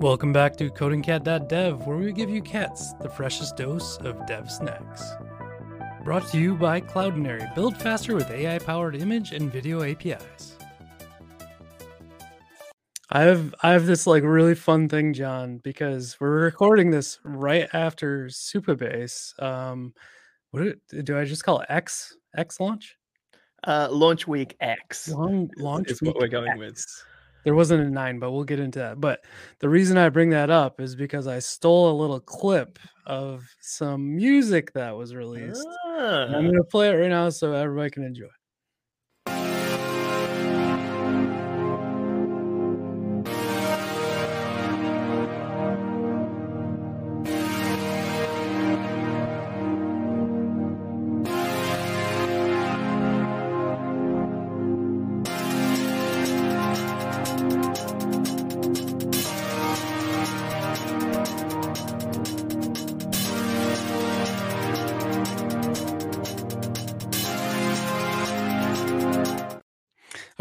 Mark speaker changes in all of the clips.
Speaker 1: Welcome back to codingcat.dev, where we give you cats the freshest dose of dev snacks. Brought to you by Cloudinary. Build faster with AI powered image and video APIs. I have I have this like really fun thing, John, because we're recording this right after Supabase. Um, what do, do I just call it X X launch?
Speaker 2: Uh, launch week X.
Speaker 1: Long launch
Speaker 2: is
Speaker 1: week
Speaker 2: what we're going
Speaker 1: X.
Speaker 2: with.
Speaker 1: There wasn't a nine, but we'll get into that. But the reason I bring that up is because I stole a little clip of some music that was released. And I'm
Speaker 2: Ah.
Speaker 1: gonna play it right now so everybody can enjoy.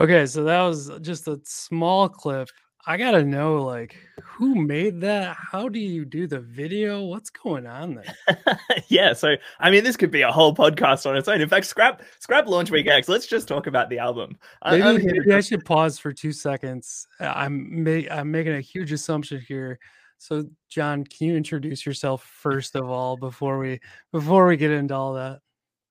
Speaker 1: Okay, so that was just a small clip. I gotta know, like, who made that? How do you do the video? What's going on there?
Speaker 2: yeah, so I mean, this could be a whole podcast on its own. In fact, scrap scrap launch week X. Let's just talk about the album. I-
Speaker 1: Maybe,
Speaker 2: to
Speaker 1: maybe I should pause for two seconds. I'm ma- I'm making a huge assumption here. So, John, can you introduce yourself first of all before we before we get into all that?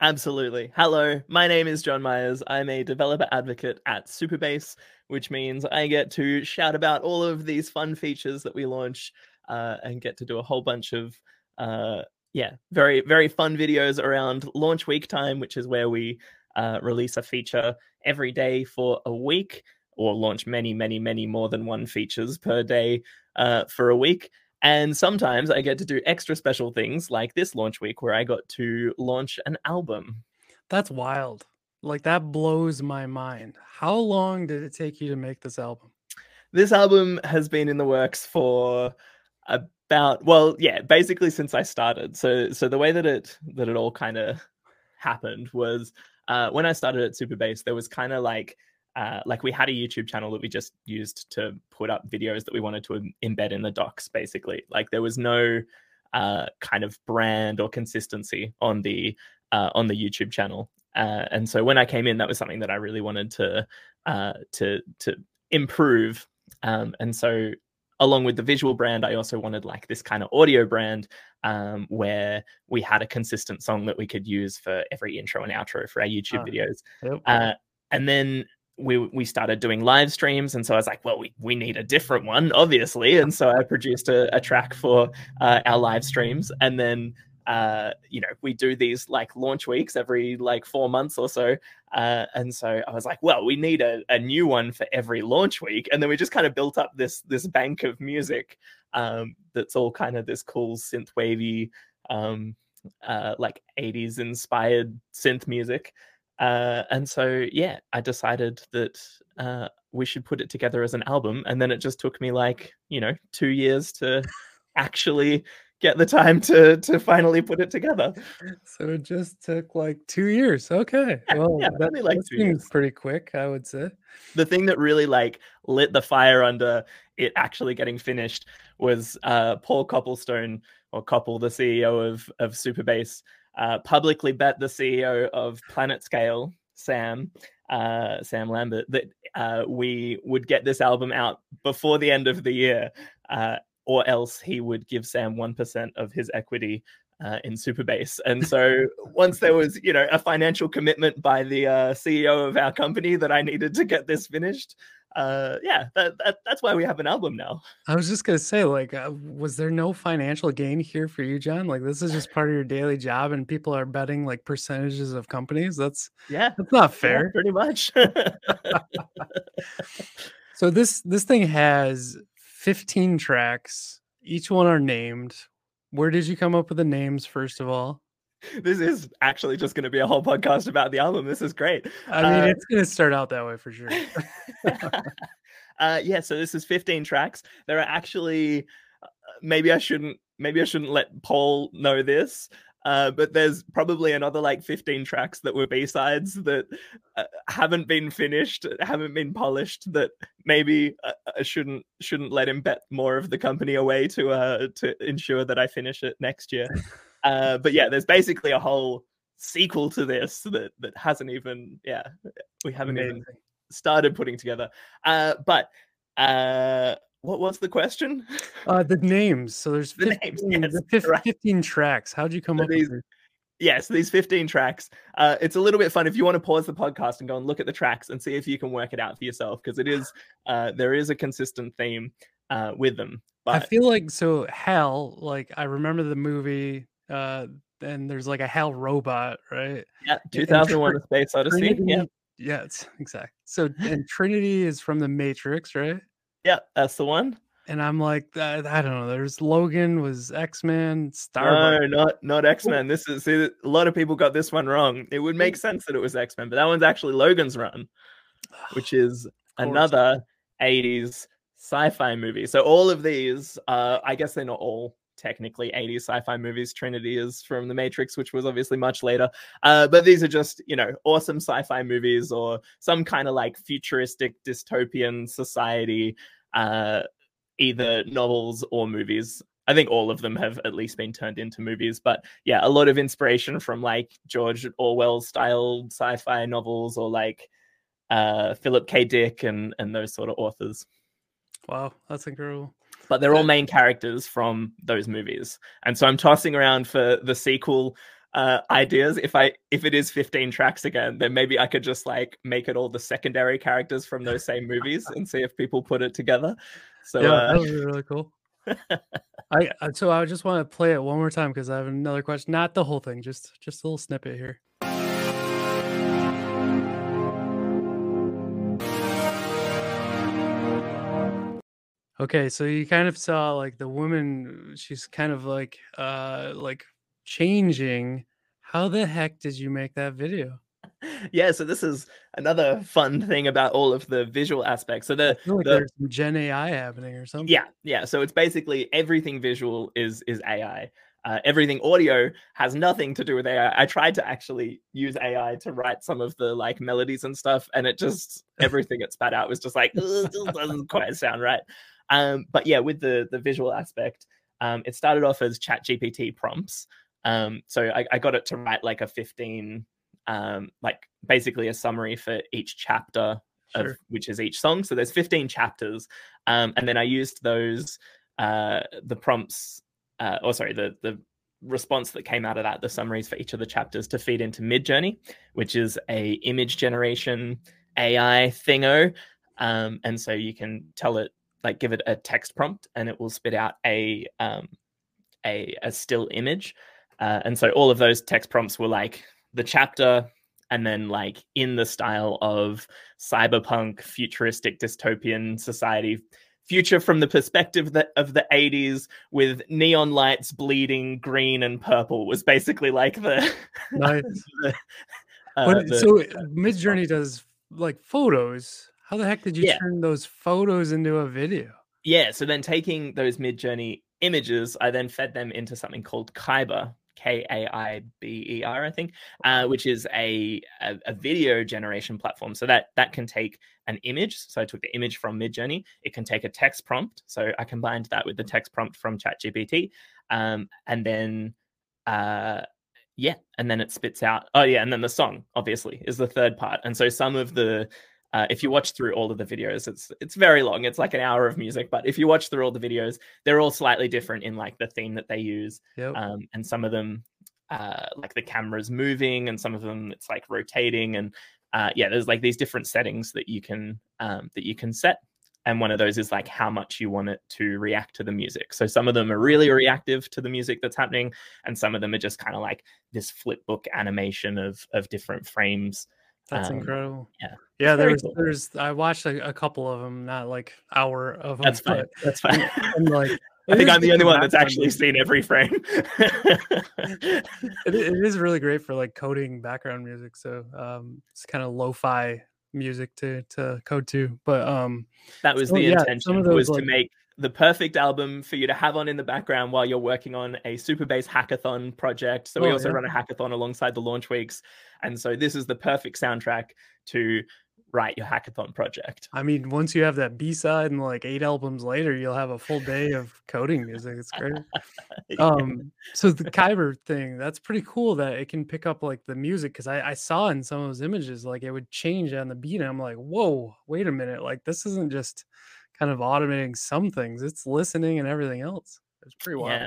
Speaker 2: Absolutely. Hello, my name is John Myers. I'm a developer advocate at Supabase, which means I get to shout about all of these fun features that we launch uh, and get to do a whole bunch of, uh, yeah, very, very fun videos around launch week time, which is where we uh, release a feature every day for a week or launch many, many, many more than one features per day uh, for a week. And sometimes I get to do extra special things like this launch week where I got to launch an album.
Speaker 1: That's wild. Like that blows my mind. How long did it take you to make this album?
Speaker 2: This album has been in the works for about well, yeah, basically since I started. So so the way that it that it all kind of happened was uh, when I started at Supabase, there was kind of like uh, like we had a YouTube channel that we just used to put up videos that we wanted to em- embed in the docs. Basically, like there was no uh, kind of brand or consistency on the uh, on the YouTube channel. Uh, and so when I came in, that was something that I really wanted to uh, to to improve. Um, and so along with the visual brand, I also wanted like this kind of audio brand um, where we had a consistent song that we could use for every intro and outro for our YouTube
Speaker 1: Ah,
Speaker 2: videos.
Speaker 1: Yep.
Speaker 2: Uh, and then we we started doing live streams, and so I was like, well, we we need a different one, obviously. And so I produced a, a track for uh, our live streams, and then uh, you know we do these like launch weeks every like four months or so. Uh, and so I was like, well, we need a, a new one for every launch week, and then we just kind of built up this this bank of music um, that's all kind of this cool synth wavy. Um, uh, like 80s inspired synth music uh, and so yeah i decided that uh, we should put it together as an album and then it just took me like you know two years to actually get the time to to finally put it together
Speaker 1: So it just took like two years. Okay.
Speaker 2: Yeah,
Speaker 1: well,
Speaker 2: yeah,
Speaker 1: that,
Speaker 2: like
Speaker 1: that seems
Speaker 2: years.
Speaker 1: pretty quick, I would say.
Speaker 2: the thing that really like lit the fire under it actually getting finished was uh, Paul Copplestone or Copple, the CEO of of Supabase, uh, publicly bet the CEO of Planet Scale, Sam uh, Sam Lambert, that uh, we would get this album out before the end of the year, uh, or else he would give Sam one percent of his equity uh, in Supabase. And so once there was, you know, a financial commitment by the uh, CEO of our company that I needed to get this finished, uh, yeah, that, that that's why we have an album now.
Speaker 1: I was just gonna say, like, uh, was there no financial gain here for you, John? Like, this is just part of your daily job, and people are betting like percentages of companies. That's
Speaker 2: Yeah,
Speaker 1: that's not
Speaker 2: yeah,
Speaker 1: fair.
Speaker 2: pretty much.
Speaker 1: So this this thing has 15 tracks. Each one are named. Where did you come up with the names, first of all?
Speaker 2: this is actually just going to be a whole podcast about the album. This is great.
Speaker 1: I mean,
Speaker 2: Uh,
Speaker 1: it's gonna start out that way for sure.
Speaker 2: uh, yeah, so this is 15 tracks. There are actually uh, maybe I shouldn't maybe I shouldn't let Paul know this. Uh, but there's probably another like 15 tracks that were B-sides that uh, haven't been finished, haven't been polished. That maybe uh, I shouldn't shouldn't let him bet more of the company away to uh to ensure that I finish it next year. Uh, but yeah, there's basically a whole sequel to this that that hasn't even yeah we haven't even started putting together. Uh, but uh, what was the question?
Speaker 1: Uh, the names. So there's
Speaker 2: The
Speaker 1: 15,
Speaker 2: names, yes,
Speaker 1: the fif-
Speaker 2: right.
Speaker 1: 15 tracks. How'd you come
Speaker 2: So
Speaker 1: up
Speaker 2: these-
Speaker 1: with it?
Speaker 2: yes, these 15 tracks. Uh, it's a little bit fun if you want to pause the podcast and go and look at the tracks and see if you can work it out for yourself because it is uh, there is a consistent theme uh, with them.
Speaker 1: I feel like so hell. like I remember the movie, uh, and there's like a Hal robot, right?
Speaker 2: yeah, 2001:
Speaker 1: Tr-
Speaker 2: A Space Odyssey.
Speaker 1: Trinity,
Speaker 2: Yeah,
Speaker 1: yeah, it's exact. So and Trinity is from the Matrix, right?
Speaker 2: yeah, that's the one.
Speaker 1: And I'm like, I, I don't know. There's Logan was X Men, Starbucks.
Speaker 2: No, not not X Men. This is see, a lot of people got this one wrong. It would make sense that it was X Men, but that one's actually Logan's Run, which is another 80s sci-fi movie. So all of these, uh, I guess they're not all technically 80s sci-fi movies. Trinity is from The Matrix, which was obviously much later. Uh, but these are just, you know, awesome sci-fi movies or some kind of like futuristic dystopian society, uh, either novels or movies. I think all of them have at least been turned into movies, but yeah, a lot of inspiration from like George Orwell style sci-fi novels or like uh, Philip K. Dick and and those sort of authors.
Speaker 1: Wow, that's incredible.
Speaker 2: But they're all main characters from those movies, and so I'm tossing around for the sequel uh, ideas. If I if it is 15 tracks again, then maybe I could just like make it all the secondary characters from those same movies and see if people put it together. So
Speaker 1: yeah,
Speaker 2: uh,
Speaker 1: that would be really cool. I I- so I just want to play it one more time because I have another question. Not the whole thing, just just a little snippet here. Okay, so you kind of saw like the woman. She's kind of like uh like changing. How the heck did you make that video?
Speaker 2: yeah, so this is another fun thing about all of the visual aspects. So the
Speaker 1: like
Speaker 2: the-
Speaker 1: there's some Gen AI happening or something.
Speaker 2: Yeah, yeah. So it's basically everything visual is is AI. Uh, everything audio has nothing to do with AI. I tried to actually use AI to write some of the like melodies and stuff, and it just everything it spat out was just like doesn't quite sound right. Um, but yeah, with the the visual aspect, um, it started off as Chat GPT prompts. Um, so I, I got it to write like a 15, um, like basically a summary for each chapter of which is each song. So there's 15 chapters, um, and then I used those uh, the prompts, uh, or sorry, the the response that came out of that, the summaries for each of the chapters, to feed into Midjourney, which is a image generation AI thingo, um, and so you can tell it like give it a text prompt, and it will spit out a um, a a still image, uh, and so all of those text prompts were like the chapter and then like in the style of cyberpunk futuristic dystopian society future from the perspective that, of the 80s with neon lights bleeding green and purple was basically like the,
Speaker 1: Nice.
Speaker 2: the, uh,
Speaker 1: But
Speaker 2: the-
Speaker 1: so Midjourney does like photos. How the heck did you
Speaker 2: Yeah.
Speaker 1: turn those photos into a video?
Speaker 2: yeah so then taking those mid-journey images i then fed them into something called Kaiber k-a-i-b-e-r i think uh, which is a, a a video generation platform so that that can take an image so i took the image from midjourney it can take a text prompt so i combined that with the text prompt from chatgpt um, and then uh, yeah and then it spits out oh yeah and then the song obviously is the third part and so some of the uh, if you watch through all of the videos it's it's very long it's like an hour of music but if you watch through all the videos they're all slightly different in like the theme that they use
Speaker 1: Yep.
Speaker 2: um, and some of them uh, like the camera's moving and some of them it's like rotating and uh, yeah there's like these different settings that you can um, that you can set and one of those is like how much you want it to react to the music so some of them are really reactive to the music that's happening and some of them are just kind of like this flip book animation of of different frames
Speaker 1: That's
Speaker 2: um,
Speaker 1: incredible.
Speaker 2: yeah.
Speaker 1: Yeah, there's
Speaker 2: cool.
Speaker 1: there's I watched a, a couple of them, not like hour of them.
Speaker 2: that's fine that's fine
Speaker 1: And like
Speaker 2: I think I'm the only one that's actually seen every frame.
Speaker 1: It, it is really great for like coding background music. So um, it's kind of lo-fi music to to code to. But um,
Speaker 2: that was
Speaker 1: So,
Speaker 2: the
Speaker 1: yeah, some
Speaker 2: intention
Speaker 1: of those,
Speaker 2: was to make the perfect album for you to have on in the background while you're working on a Supabase hackathon project. So we
Speaker 1: Oh,
Speaker 2: also
Speaker 1: yeah.
Speaker 2: run a hackathon alongside the launch weeks, and so this is the perfect soundtrack to write your hackathon project.
Speaker 1: I mean, once you have that B side and like eight albums later, you'll have a full day of coding music. It's great. Um, so the Kaiber thing, that's pretty cool that it can pick up like the music because I, I saw in some of those images like it would change on the beat. And I'm like, whoa, wait a minute. Like this isn't just kind of automating some things, it's listening and everything else. It's pretty wild.
Speaker 2: yeah,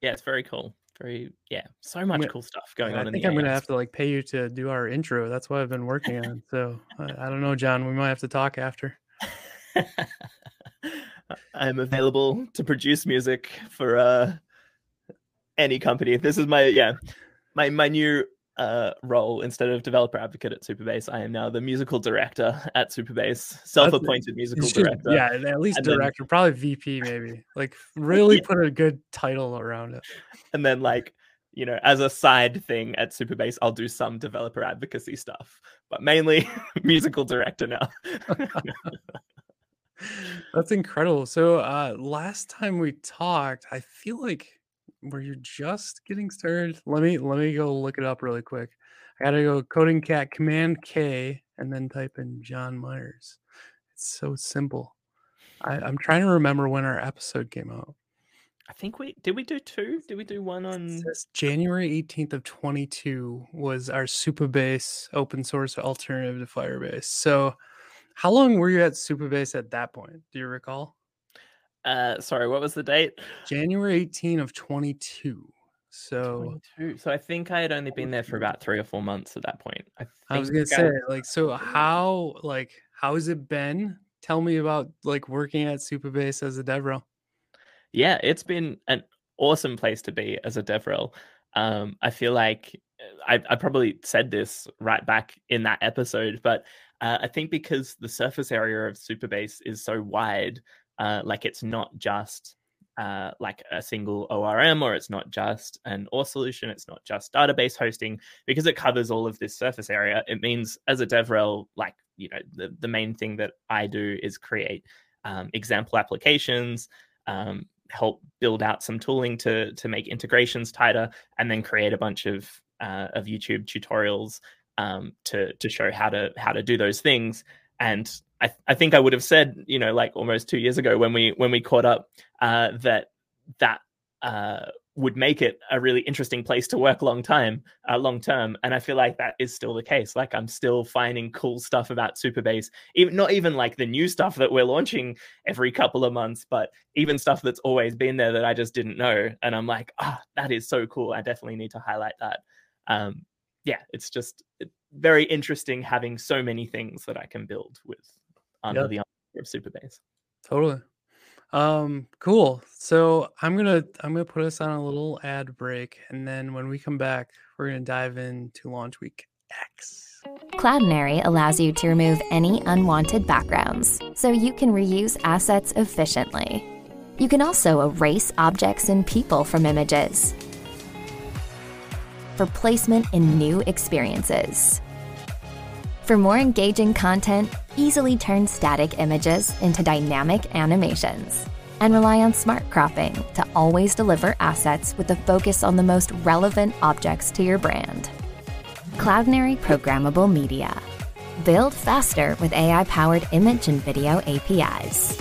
Speaker 2: yeah, it's very cool. Very yeah, so much
Speaker 1: gonna-
Speaker 2: cool stuff going
Speaker 1: I
Speaker 2: on I
Speaker 1: think I'm gonna have to like pay you to do our intro. That's what I've been working on. So I, I don't know, John. We might have to talk after.
Speaker 2: I'm available to produce music for uh any company. This is my yeah, my my new uh role instead of developer advocate at Supabase. I am now the musical director at Supabase, self-appointed
Speaker 1: You
Speaker 2: musical
Speaker 1: should-
Speaker 2: director.
Speaker 1: yeah, at least
Speaker 2: And then-
Speaker 1: director, probably VP, maybe. Like really
Speaker 2: Yeah.
Speaker 1: put a good title around it.
Speaker 2: And then like you know, as a side thing at Supabase, I'll do some developer advocacy stuff, but mainly musical director now.
Speaker 1: That's incredible. So uh last time we talked, I feel like were you're just getting started? Let me let me go look it up really quick. I gotta go coding cat command K and then type in John Myers. It's so simple. I, I'm trying to remember when our episode came out.
Speaker 2: I think we did we do two? Did we do one on
Speaker 1: January 18th of 22 was our Supabase open source alternative to Firebase. So how long were you at Supabase at that point? Do you recall?
Speaker 2: Uh sorry, what was the date?
Speaker 1: January 18 of 22. So
Speaker 2: 22. So I think I had only been there for about three or four months at that point. I,
Speaker 1: I was gonna say, like, so how like how has it been? Tell me about like working at Supabase as a DevRel.
Speaker 2: yeah, it's been an awesome place to be as a DevRel. Um, I feel like uh, I, I probably said this right back in that episode, but uh, I think because the surface area of Supabase is so wide, uh, like it's not just uh, like a single ORM or it's not just an OR solution, it's not just database hosting, because it covers all of this surface area. It means as a DevRel, like, you know, the, the main thing that I do is create um, example applications, um, help build out some tooling to to make integrations tighter, and then create a bunch of uh, of YouTube tutorials um, to to show how to how to do those things. And I, I think I would have said, you know, like almost two years ago when we when we caught up, uh, that that uh, would make it a really interesting place to work long time, uh, long term. And I feel like that is still the case. Like I'm still finding cool stuff about Supabase, even not even like the new stuff that we're launching every couple of months, but even stuff that's always been there that I just didn't know. And I'm like, ah, that is so cool. I definitely need to highlight that. Um, yeah, it's just very interesting having so many things that I can build with under
Speaker 1: Yeah.
Speaker 2: the umbrella of Supabase.
Speaker 1: Totally. Um, cool. So I'm gonna I'm gonna put us on a little ad break, and then when we come back, we're gonna dive into launch week X.
Speaker 3: Cloudinary allows you to remove any unwanted backgrounds, so you can reuse assets efficiently. You can also erase objects and people from images for placement in new experiences. For more engaging content, easily turn static images into dynamic animations. And rely on smart cropping to always deliver assets with a focus on the most relevant objects to your brand. Cloudinary Programmable Media. Build faster with AI powered image and video APIs.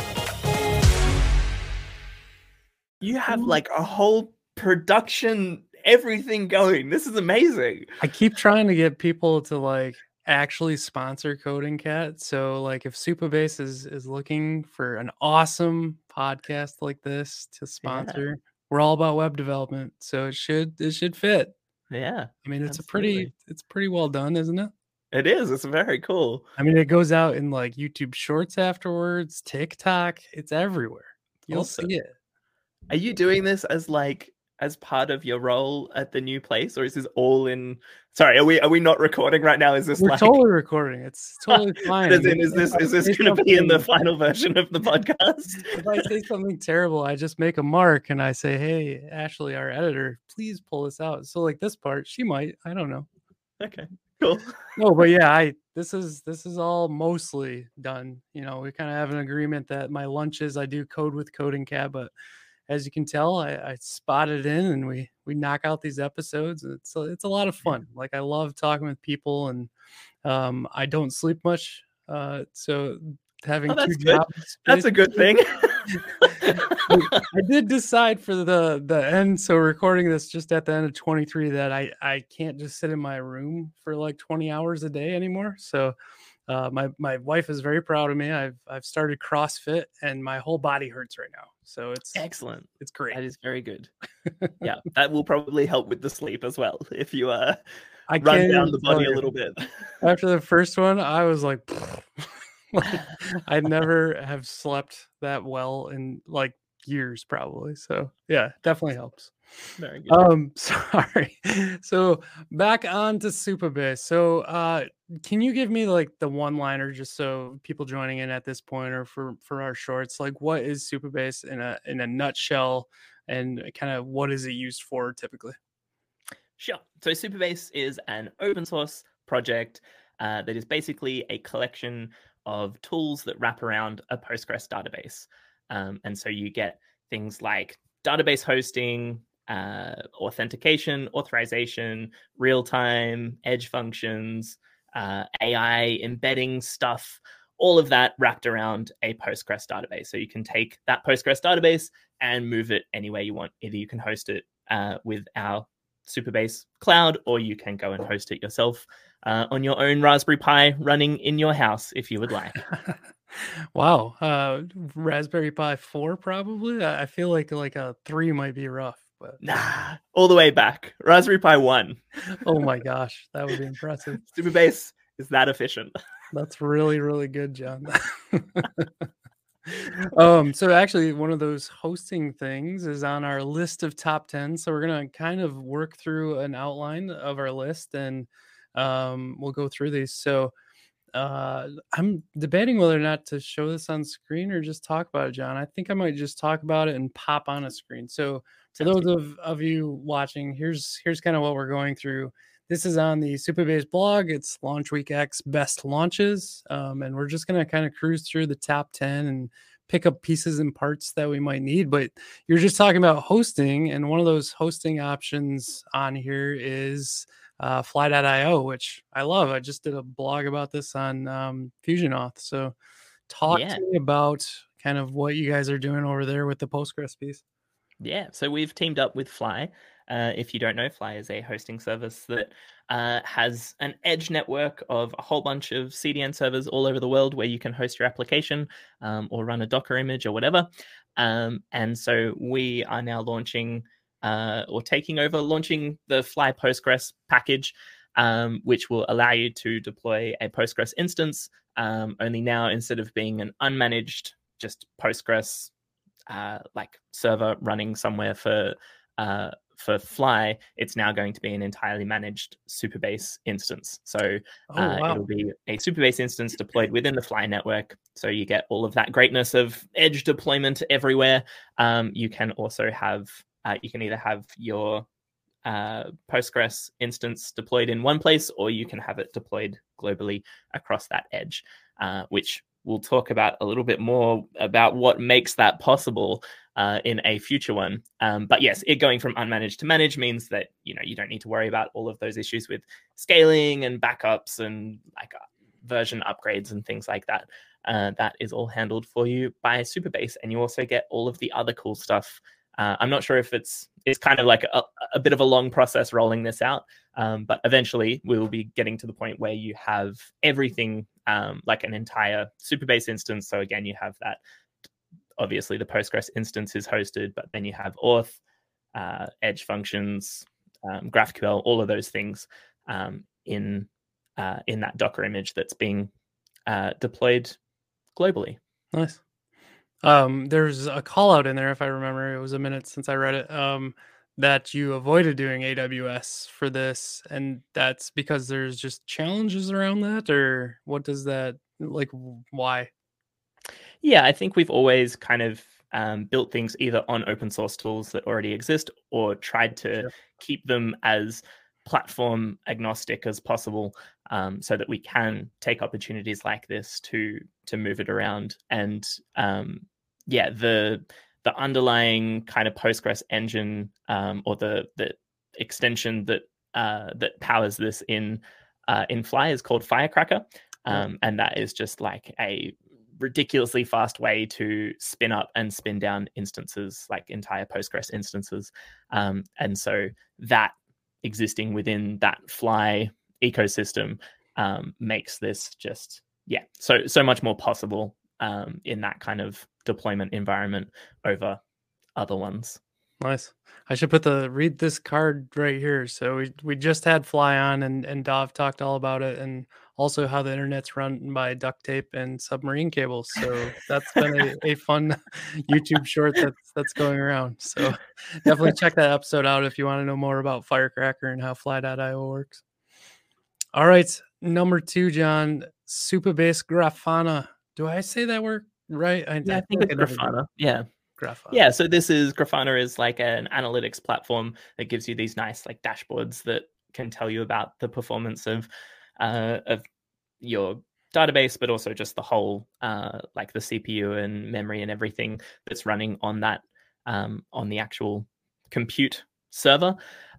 Speaker 2: You have like a whole production, everything going. This is amazing.
Speaker 1: I keep trying to get people to like actually sponsor Coding Cat. So like if Supabase is is looking for an awesome podcast like this to sponsor, we're all about web development. So it should it should fit.
Speaker 2: Yeah,
Speaker 1: I mean it's a pretty it's pretty well done, isn't it?
Speaker 2: it is. It's very cool.
Speaker 1: I mean it goes out in like YouTube shorts afterwards, TikTok, it's everywhere. You'll
Speaker 2: Awesome.
Speaker 1: see it.
Speaker 2: Are you doing this as like as part of your role at the new place, or is this all in? Sorry, are we are we not recording right now? Is this
Speaker 1: We're
Speaker 2: like?
Speaker 1: totally recording. It's totally fine.
Speaker 2: As in, is this is this going to be in the final version of the podcast?
Speaker 1: if I say something terrible, I just make a mark and I say, "Hey, Ashley, our editor, please pull this out." So, like this part, she might. I don't know.
Speaker 2: okay, cool.
Speaker 1: No, but yeah, I this is this is all mostly done. You know, we kind of have an agreement that my lunches I do code with coding cat, but as you can tell, I, I spotted in and we we knock out these episodes. It's a, it's a lot of fun. Like I love talking with people, and um, I don't sleep much, uh, so having
Speaker 2: Oh,
Speaker 1: two
Speaker 2: that's good.
Speaker 1: jobs.
Speaker 2: That's a good thing.
Speaker 1: I did decide for the the end. So recording this just at the end of 23 that I I can't just sit in my room for like 20 hours a day anymore. So uh, my my wife is very proud of me. I've I've started CrossFit and my whole body hurts right now. So it's
Speaker 2: Excellent.
Speaker 1: it's great.
Speaker 2: That is very good. Yeah, that will probably help with the sleep as well if you uh
Speaker 1: I
Speaker 2: run down the body a little bit.
Speaker 1: After the first one, I was like, like I never have slept that well in like years, probably. So yeah, definitely helps.
Speaker 2: Very good.
Speaker 1: Um, sorry. So back on to Supabase. So uh can you give me like the one liner just so people joining in at this point or for for our shorts, like what is Supabase in a in a nutshell and kind of what is it used for typically?
Speaker 2: Sure. So Supabase is an open source project uh, that is basically a collection of tools that wrap around a Postgres database. Um, and so you get things like database hosting, uh, authentication, authorization, real time, edge functions, uh, AI embedding stuff, all of that wrapped around a Postgres database. So you can take that Postgres database and move it anywhere you want. Either you can host it uh, with our Supabase cloud, or you can go and host it yourself uh, on your own Raspberry Pi running in your house if you would like.
Speaker 1: wow. Uh Raspberry Pi 4 probably. I feel like like a 3 might be rough, but
Speaker 2: Nah, all the way back. Raspberry Pi 1.
Speaker 1: oh my gosh, that would be impressive.
Speaker 2: Supabase is that efficient.
Speaker 1: That's really, really good, John. um, so actually one of those hosting things is on our list of top 10. So we're gonna kind of work through an outline of our list and um we'll go through these. So uh I'm debating whether or not to show this on screen or just talk about it, John. I think I might just talk about it and pop on a screen. So for
Speaker 2: Sounds
Speaker 1: those of, of you watching, here's here's kind of what we're going through. This is on the Supabase blog. It's Launch Week X best launches, um, and we're just gonna kind of cruise through the top ten and pick up pieces and parts that we might need. But you're just talking about hosting, and one of those hosting options on here is uh, Fly.io, which I love. I just did a blog about this on um, FusionAuth. So, talk
Speaker 2: Yeah.
Speaker 1: to me about kind of what you guys are doing over there with the Postgres piece.
Speaker 2: Yeah, so we've teamed up with Fly. Uh, if you don't know, Fly is a hosting service that uh, has an edge network of a whole bunch of CDN servers all over the world where you can host your application um, or run a Docker image or whatever. Um, and so we are now launching uh, or taking over, launching the Fly Postgres package, um, which will allow you to deploy a Postgres instance. Um, only now, instead of being an unmanaged, just Postgres uh, like server running somewhere for uh, for Fly, it's now going to be an entirely managed Supabase instance. So
Speaker 1: Oh
Speaker 2: uh,
Speaker 1: wow!
Speaker 2: it'll be a Supabase instance deployed within the Fly network. So you get all of that greatness of edge deployment everywhere. Um, you can also have uh, you can either have your uh, Postgres instance deployed in one place, or you can have it deployed globally across that edge, uh, which we'll talk about a little bit more about what makes that possible uh, in a future one. Um, but yes, it going from unmanaged to managed means that you know you don't need to worry about all of those issues with scaling and backups and like uh, version upgrades and things like that. Uh, that is all handled for you by Supabase, and you also get all of the other cool stuff. Uh, I'm not sure if it's it's kind of like a, a bit of a long process rolling this out, um, but eventually we will be getting to the point where you have everything um, like an entire Supabase instance. So again, you have that. Obviously, the Postgres instance is hosted, but then you have auth, uh, edge functions, um, GraphQL, all of those things um, in uh, in that Docker image that's being uh, deployed globally.
Speaker 1: Nice. Um, there's a call out in there, if I remember. It was a minute since I read it. Um, that you avoided doing AWS for this, and that's because there's just challenges around that, or what does that like? Why?
Speaker 2: Yeah, I think we've always kind of um, built things either on open source tools that already exist or tried to
Speaker 1: Sure.
Speaker 2: keep them as platform agnostic as possible. um, so that we can take opportunities like this to to move it around. And um, yeah, the the underlying kind of Postgres engine um, or the the extension that uh, that powers this in uh, in Fly is called Firecracker, um, and that is just like a ridiculously fast way to spin up and spin down instances, like entire Postgres instances. Um, and so that existing within that Fly ecosystem um, makes this just yeah so so much more possible um, in that kind of deployment environment over other ones.
Speaker 1: Nice. I should put the read this card right here. So we we just had Fly on and and Dov talked all about it and also how the internet's run by duct tape and submarine cables. So that's been a, a fun YouTube short that's that's going around. So definitely check that episode out if you want to know more about Firecracker and how Fly.io works. All right, number two, John, Supabase Grafana. Do I say that word right?
Speaker 2: I, yeah, I, think it's Grafana. Yeah. Grafana. Yeah, so this is Grafana is like an analytics platform that gives you these nice like dashboards that can tell you about the performance of uh, of your database, but also just the whole uh, like the CPU and memory and everything that's running on that um, on the actual compute server.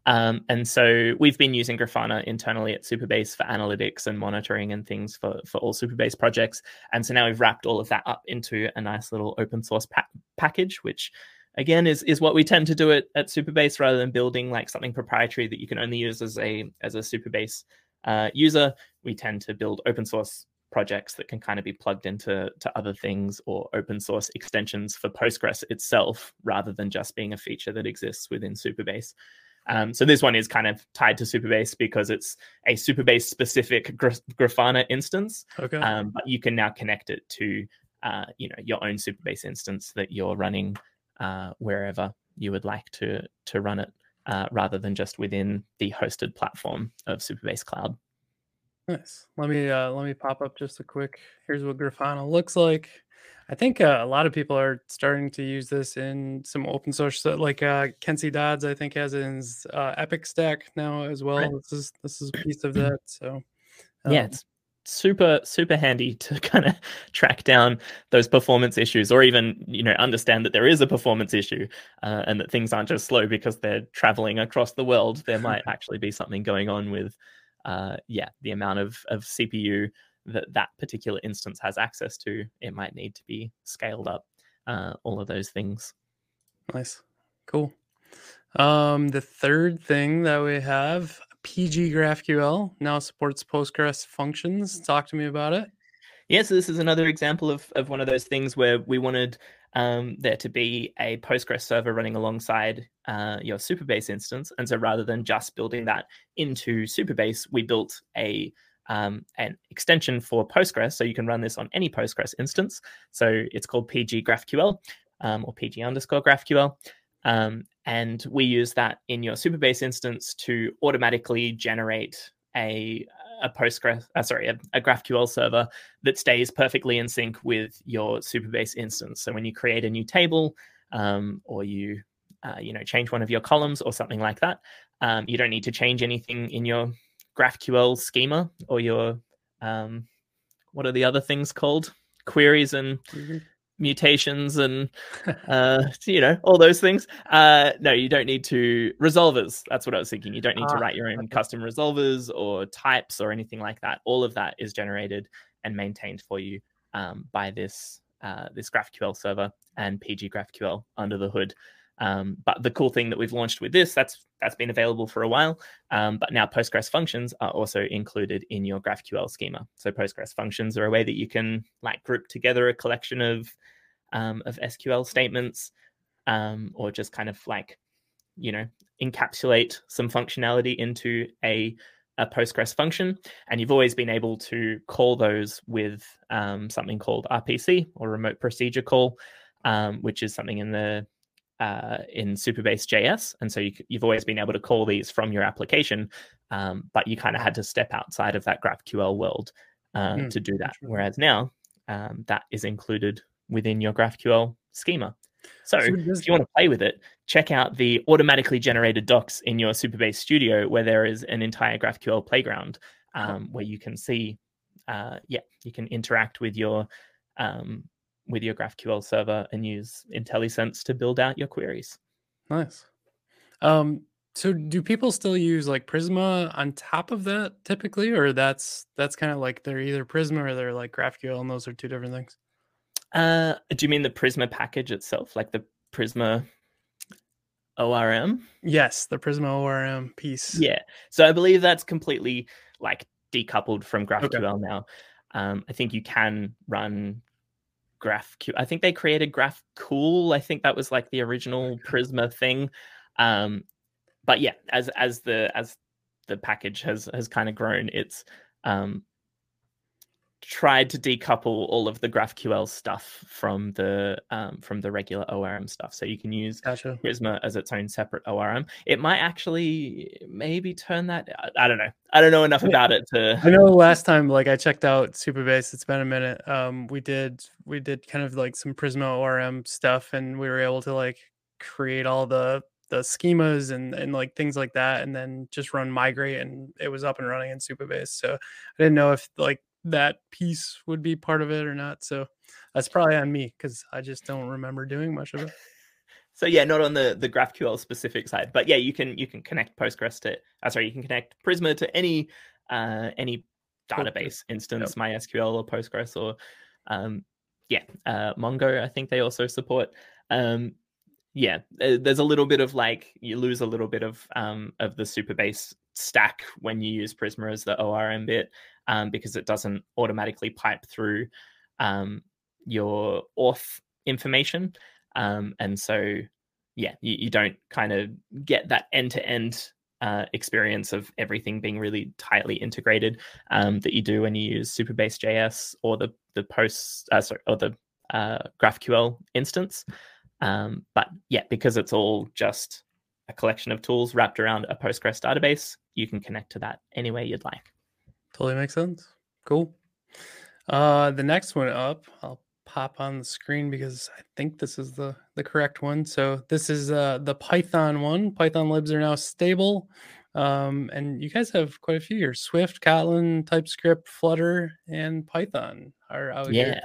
Speaker 2: Um, and so we've been using Grafana internally at Supabase for analytics and monitoring and things for, for all Supabase projects. And so now we've wrapped all of that up into a nice little open source pa- package, which again is is what we tend to do it at Supabase rather than building like something proprietary that you can only use as a as a Supabase uh, user. We tend to build open source projects that can kind of be plugged into to other things or open source extensions for Postgres itself rather than just being a feature that exists within Supabase. Um, so this one is kind of tied to Supabase because it's a Supabase specific Grafana instance. Okay. Um, but you can now connect it to uh, you know your own Supabase instance that you're running uh, wherever you would like to to run it, uh, rather than just within the hosted platform of Supabase Cloud.
Speaker 1: Nice. Let me uh, let me pop up just a quick. Here's what Grafana looks like. I think uh, a lot of people are starting to use this in some open source, so like uh, Kent C. Dodds, I think has in his uh, Epic Stack now as well. Right. This is this is a piece of that. So
Speaker 2: um, yeah, it's super super handy to kind of track down those performance issues, or even you know understand that there is a performance issue uh, and that things aren't just slow because they're traveling across the world. There might actually be something going on with uh, yeah the amount of of CPU that that particular instance has access to, it might need to be scaled up. Uh, all of those things.
Speaker 1: Nice, cool. Um, the third thing that we have, PG GraphQL now supports Postgres functions. Talk to me about it.
Speaker 2: Yeah, so this is another example of, of one of those things where we wanted um, there to be a Postgres server running alongside uh, your Supabase instance. And so rather than just building that into Supabase, we built a um, an extension for Postgres. So you can run this on any Postgres instance. So it's called PG GraphQL um, or PG underscore GraphQL. Um, and we use that in your Supabase instance to automatically generate a, a Postgres, uh, sorry, a, a, GraphQL server that stays perfectly in sync with your Supabase instance. So when you create a new table um, or you, uh, you know, change one of your columns or something like that, um, you don't need to change anything in your GraphQL schema or your um, what are the other things called? Queries and mm-hmm. mutations and uh, you know all those things. Uh, no, you don't need to resolvers. That's what I was thinking. You don't need ah, to write your own okay. custom resolvers or types or anything like that. All of that is generated and maintained for you um, by this uh, this GraphQL server and PG GraphQL under the hood. Um, but the cool thing that we've launched with this, that's that's been available for a while, um, but now Postgres functions are also included in your GraphQL schema. So Postgres functions are a way that you can like group together a collection of um, of SQL statements, um, or just kind of like you know encapsulate some functionality into a a Postgres function, and you've always been able to call those with um, something called RPC or remote procedure call, um, which is something in the uh, in Supabase JS. And so you, have always been able to call these from your application, um, but you kind of had to step outside of that GraphQL world uh, mm, to do that. Whereas now um, that is included within your GraphQL schema. So, so if you want to play with it, check out the automatically generated docs in your Supabase Studio, where there is an entire GraphQL playground um, where you can see, uh, yeah, you can interact with your um, with your GraphQL server and use IntelliSense to build out your queries.
Speaker 1: Nice. Um, so do people still use like Prisma on top of that typically, or that's that's kind of like they're either Prisma or they're like GraphQL, and those are two different things?
Speaker 2: Uh, do you mean the Prisma package itself, like the Prisma ORM?
Speaker 1: Yes, the Prisma ORM piece.
Speaker 2: Yeah. So I believe that's completely like decoupled from GraphQL okay. now. Um, I think you can run GraphQL. I think they created GraphCool. I think that was like the original Prisma thing. Um, but yeah, as as the as the package has has kind of grown, it's um, tried to decouple all of the GraphQL stuff from the um, from the regular ORM stuff. So you can use
Speaker 1: gotcha.
Speaker 2: Prisma as its own separate ORM. It might actually maybe turn that. I don't know. I don't know enough about it to.
Speaker 1: I know last time, like I checked out Supabase. It's been a minute. Um, we did we did kind of like some Prisma ORM stuff, and we were able to like create all the the schemas and and like things like that and then just run migrate and it was up and running in supabase so i didn't know if like that piece would be part of it or not. So that's probably on me because I just don't remember doing much of it.
Speaker 2: So yeah, not on the the GraphQL specific side, but yeah, you can you can connect Postgres to. Uh, sorry, you can connect Prisma to any uh, any database instance, yep. MySQL or Postgres or um, yeah, uh, Mongo. I think they also support. Um, yeah, there's a little bit of like you lose a little bit of um, of the Supabase stack when you use Prisma as the ORM bit um, because it doesn't automatically pipe through um, your auth information. Um, and so, yeah, you, you don't kind of get that end to end experience of everything being really tightly integrated um, that you do when you use Supabase JS or the the post uh, sorry or the uh, GraphQL instance. Um, but yeah, because it's all just a collection of tools wrapped around a Postgres database, you can connect to that any way you'd like.
Speaker 1: Totally makes sense. Cool. Uh, the next one up, I'll pop on the screen because I think this is the the correct one. So this is uh, the Python one. Python libs are now stable. Um, and you guys have quite a few here. Swift, Kotlin, TypeScript, Flutter, and Python are out
Speaker 2: yeah.
Speaker 1: here.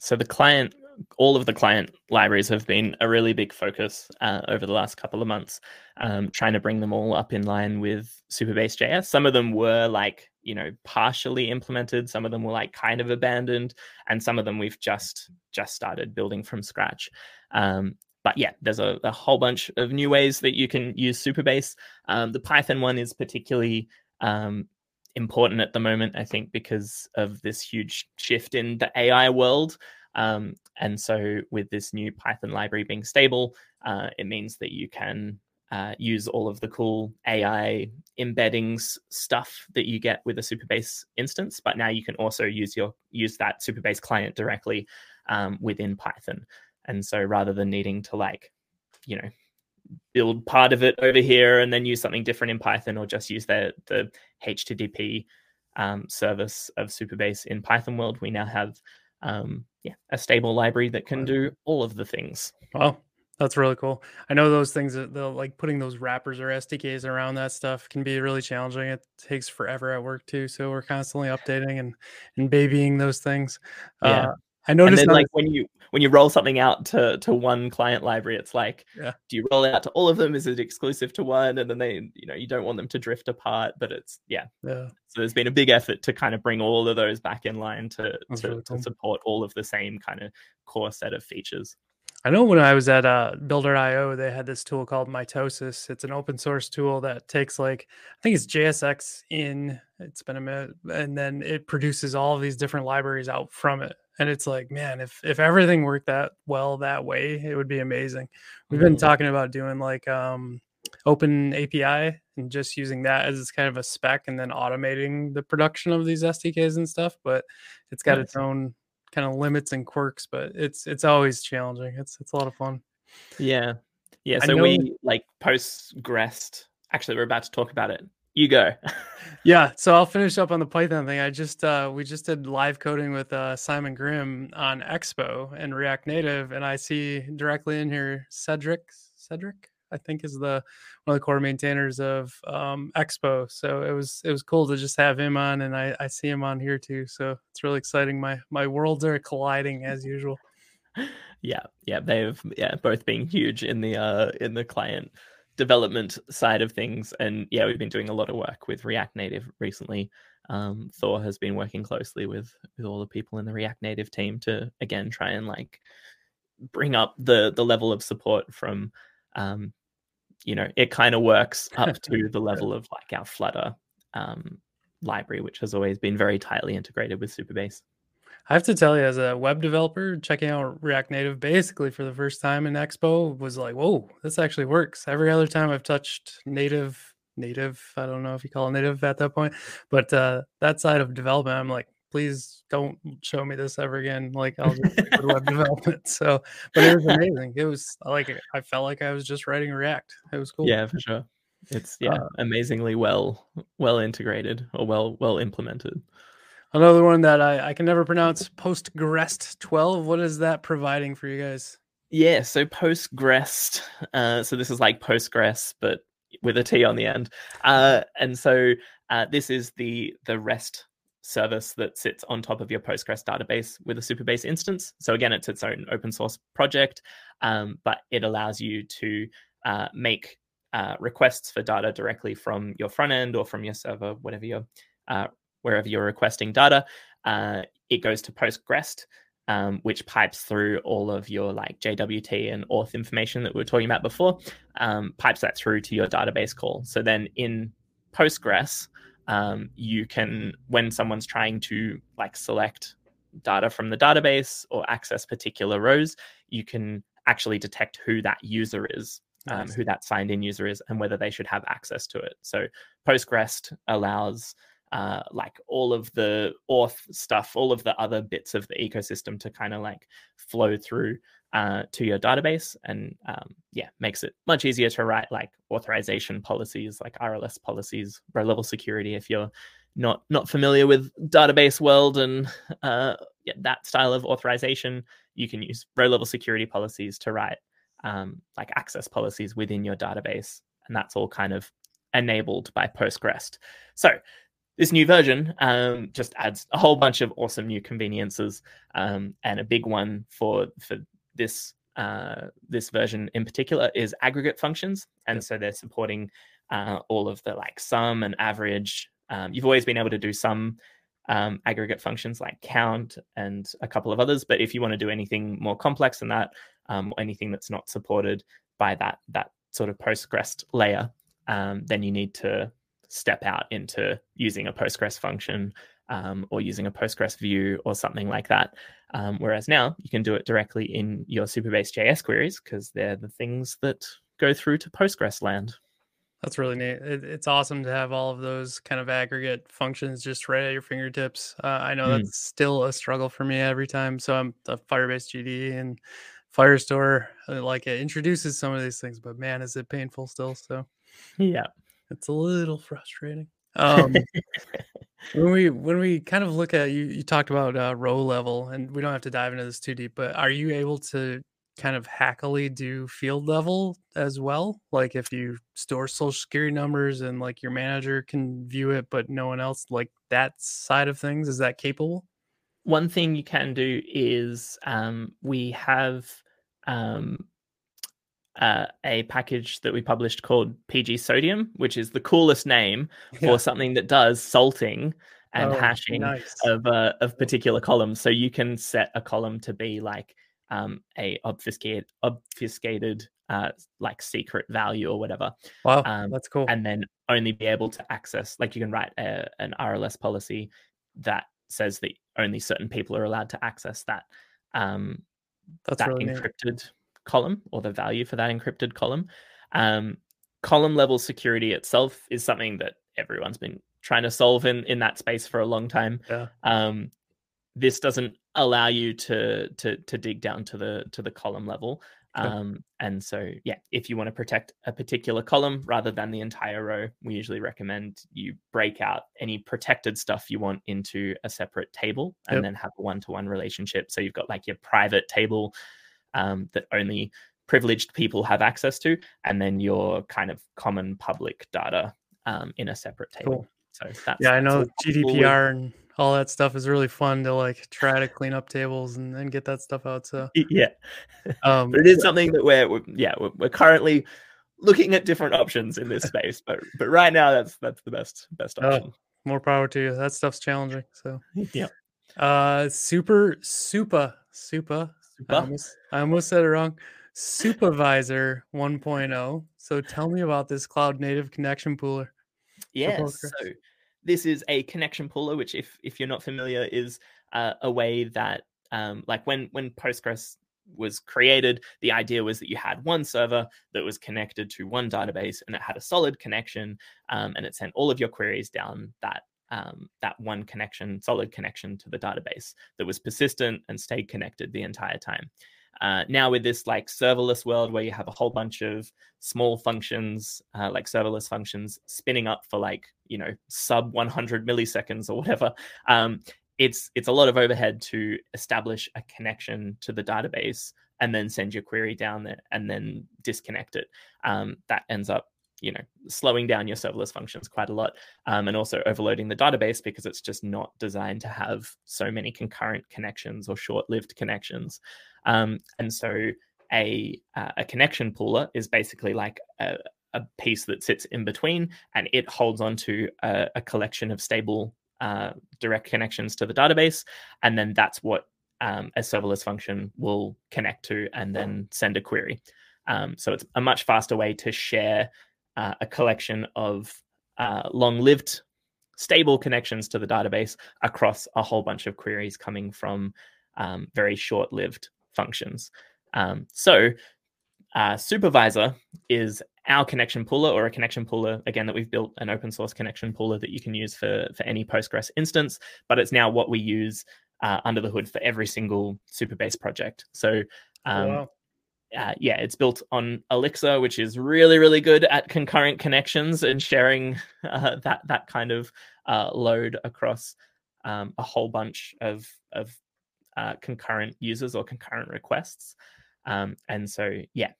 Speaker 2: So the client all of the client libraries have been a really big focus uh, over the last couple of months, um, trying to bring them all up in line with Supabase JS. Some of them were like, you know, partially implemented. Some of them were like kind of abandoned, and some of them we've just just started building from scratch. Um, but yeah, there's a, a, whole bunch of new ways that you can use Supabase. Um, the Python one is particularly um, important at the moment, I think, because of this huge shift in the AI world. Um, and so, with this new Python library being stable, uh, it means that you can uh, use all of the cool AI embeddings stuff that you get with a Supabase instance. But now you can also use your use that Supabase client directly um, within Python. And so, rather than needing to like, you know, build part of it over here and then use something different in Python, or just use the the HTTP um, service of Supabase in Python world, we now have um, yeah, a stable library that can do all of the things.
Speaker 1: Wow, that's really cool. I know those things that they'll like putting those wrappers or SDKs around that stuff can be really challenging. It takes forever at work too, so we're constantly updating and and babying those things.
Speaker 2: Yeah. Uh, I noticed then, like when you when you roll something out to to one client library, it's like,
Speaker 1: yeah.
Speaker 2: do you roll it out to all of them? Is it exclusive to one? And then they, you know, you don't want them to drift apart, but it's yeah.
Speaker 1: Yeah.
Speaker 2: So there's been a big effort to kind of bring all of those back in line to to, really cool. to, support all of the same kind of core set of features.
Speaker 1: I know when I was at uh, Builder.io, they had this tool called Mitosis. It's an open source tool that takes like I think it's JSX in. It's been a minute, and then it produces all of these different libraries out from it and it's like man if if everything worked that well that way it would be amazing we've been mm. talking about doing like um open api and just using that as kind of a spec and then automating the production of these sdks and stuff but it's got its own kind of limits and quirks but it's it's always challenging it's it's a lot of fun
Speaker 2: yeah yeah so know... we like postgres actually we're about to talk about it you go.
Speaker 1: yeah, so I'll finish up on the Python thing. I just uh, we just did live coding with uh, Simon Grimm on Expo and React Native, and I see directly in here Cedric. Cedric, I think is the one of the core maintainers of um, Expo. So it was it was cool to just have him on, and I, I see him on here too. So it's really exciting. My my worlds are colliding as usual.
Speaker 2: Yeah, yeah, they've yeah both been huge in the uh in the client development side of things, and yeah, we've been doing a lot of work with React Native recently. Um, Thor has been working closely with with all the people in the React Native team to again try and like bring up the the level of support from um, you know it kind of works up to the level of like our Flutter um, library, which has always been very tightly integrated with Supabase.
Speaker 1: I have to tell you, as a web developer, checking out React Native basically for the first time in Expo was like, whoa, this actually works. Every other time I've touched native, native, I don't know if you call it native at that point, but uh, that side of development, I'm like, please don't show me this ever again. Like I'll just web development. So, but it was amazing. It was like I felt like I was just writing React. It was cool.
Speaker 2: Yeah, for sure. It's yeah, uh, amazingly well well integrated or well well implemented.
Speaker 1: Another one that I, I can never pronounce, Postgrest 12. What is that providing for you guys?
Speaker 2: Yeah, so Postgrest. Uh, so this is like Postgres, but with a T on the end. Uh, and so uh, this is the the REST service that sits on top of your Postgres database with a Supabase instance. So again, it's its own open source project, um, but it allows you to uh, make uh, requests for data directly from your front end or from your server, whatever your uh, wherever you're requesting data. Uh, it goes to Postgres, um, which pipes through all of your like JWT and auth information that we were talking about before, um, pipes that through to your database call. So then in Postgres, um, you can, when someone's trying to like select data from the database or access particular rows, you can actually detect who that user is. Um, nice. who that signed in user is and whether they should have access to it. So Postgrest allows uh, like all of the auth stuff, all of the other bits of the ecosystem to kind of like flow through uh, to your database and um, yeah, makes it much easier to write like authorization policies, like RLS policies, row level security. If you're not not familiar with database world and uh, yeah, that style of authorization, you can use row level security policies to write um, like access policies within your database, and that's all kind of enabled by Postgres. So this new version um, just adds a whole bunch of awesome new conveniences, um, and a big one for for this uh, this version in particular is aggregate functions, and so they're supporting uh, all of the like sum and average. Um, you've always been able to do some um, aggregate functions like count and a couple of others, but if you want to do anything more complex than that, um, or anything that's not supported by that that sort of Postgres layer, um, then you need to step out into using a Postgres function um, or using a Postgres view or something like that. Um, whereas now you can do it directly in your Supabase JS queries because they're the things that go through to Postgres land.
Speaker 1: That's really neat. It, it's awesome to have all of those kind of aggregate functions just right at your fingertips. Uh, I know mm. that's still a struggle for me every time. So I'm a Firebase GD and Firestore, uh, like it introduces some of these things, but man, is it painful still. So
Speaker 2: yeah,
Speaker 1: it's a little frustrating. Um, when we when we kind of look at you, you talked about uh, row level, and we don't have to dive into this too deep. But are you able to kind of hackily do field level as well? Like if you store social security numbers and like your manager can view it, but no one else, like that side of things, is that capable?
Speaker 2: One thing you can do is um, we have um, uh, a package that we published called PG Sodium, which is the coolest name yeah. for something that does salting and oh, hashing nice. of uh, of particular columns. So you can set a column to be like um, a obfuscated obfuscated uh, like secret value or whatever.
Speaker 1: Wow, um, that's cool.
Speaker 2: And then only be able to access like you can write a, an RLS policy that says that only certain people are allowed to access that um, that's that really encrypted neat column or the value for that encrypted column. Um, column level security itself is something that everyone's been trying to solve in in that space for a long time.
Speaker 1: Yeah.
Speaker 2: Um, this doesn't allow you to to to dig down to the to the column level. Um, and so, yeah, if you want to protect a particular column rather than the entire row, we usually recommend you break out any protected stuff you want into a separate table and yep. then have a one to one relationship. So you've got like your private table um, that only privileged people have access to, and then your kind of common public data um, in a separate table.
Speaker 1: Cool.
Speaker 2: So that's
Speaker 1: yeah, I know
Speaker 2: all cool with-
Speaker 1: GDPR and all that stuff is really fun to like try to clean up tables and, and get that stuff out. So,
Speaker 2: Yeah,
Speaker 1: um,
Speaker 2: but it is something that we're, we're yeah we're, we're currently looking at different options in this space. But but right now that's that's the best best
Speaker 1: Oh,
Speaker 2: option.
Speaker 1: more power to you. That stuff's challenging. So,
Speaker 2: yeah.
Speaker 1: uh, super, super, super. I almost, I almost said it wrong. Supavisor 1.0. So, tell me about this cloud native connection pooler.
Speaker 2: Yes. So this is a connection pooler, which, if if you're not familiar, is uh, a way that, um, like when when Postgres was created, the idea was that you had one server that was connected to one database, and it had a solid connection, um, and it sent all of your queries down that. Um, that one connection, solid connection to the database that was persistent and stayed connected the entire time. Uh, now with this like serverless world where you have a whole bunch of small functions uh, like serverless functions spinning up for like you know sub 100 milliseconds or whatever um, it's it's a lot of overhead to establish a connection to the database and then send your query down there and then disconnect it um, that ends up you know slowing down your serverless functions quite a lot um, and also overloading the database because it's just not designed to have so many concurrent connections or short-lived connections. Um, and so a uh, a connection pooler is basically like a, a piece that sits in between and it holds on to a, a collection of stable uh, direct connections to the database. And then that's what um, a serverless function will connect to and then send a query. Um, so it's a much faster way to share uh, a collection of uh, long-lived stable connections to the database across a whole bunch of queries coming from um, very short-lived functions. Um, so uh, Supavisor is our connection pooler or a connection pooler again that we've built an open source connection pooler that you can use for for any postgres instance but it's now what we use uh, under the hood for every single Supabase project so um,
Speaker 1: wow.
Speaker 2: Uh, yeah, it's built on Elixir, which is really, really good at concurrent connections and sharing uh, that that kind of uh, load across um, a whole bunch of of uh, concurrent users or concurrent requests. Um, and so, yeah,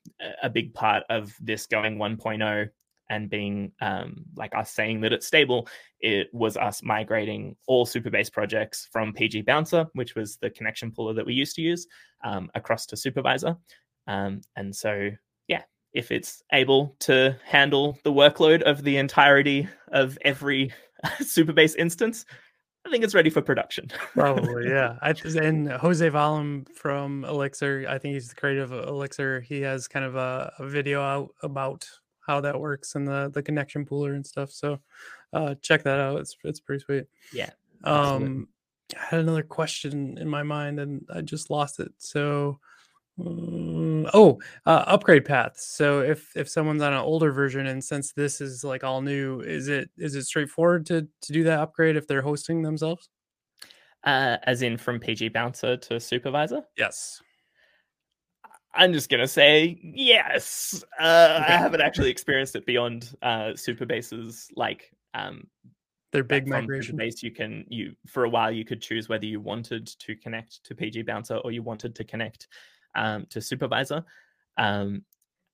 Speaker 2: a- big part of this going 1.0 and being um, like us saying that it's stable, it was us migrating all Supabase projects from PG Bouncer, which was the connection pooler that we used to use, um, across to Supavisor. Um, and so, yeah, if it's able to handle the workload of the entirety of every Supabase instance, I think it's ready for production.
Speaker 1: Probably, yeah. I and Jose Valim from Elixir, I think he's the creator of Elixir. He has kind of a, a video out about how that works and the the connection pooler and stuff. So uh check that out. It's it's pretty sweet.
Speaker 2: Yeah, absolutely.
Speaker 1: Um I had another question in my mind and I just lost it. So um, oh, uh, upgrade paths. So if if someone's on an older version and since this is like all new, is it is it straightforward to to do that upgrade if they're hosting themselves?
Speaker 2: uh, as in from PG Bouncer to Supavisor.
Speaker 1: Yes.
Speaker 2: I'm just gonna say yes. Uh,
Speaker 1: Okay.
Speaker 2: I haven't actually experienced it beyond uh, Supabase's like um,
Speaker 1: They're big migration.
Speaker 2: base You can you for a while you could choose whether you wanted to connect to PG Bouncer or you wanted to connect um, to Supavisor. Um,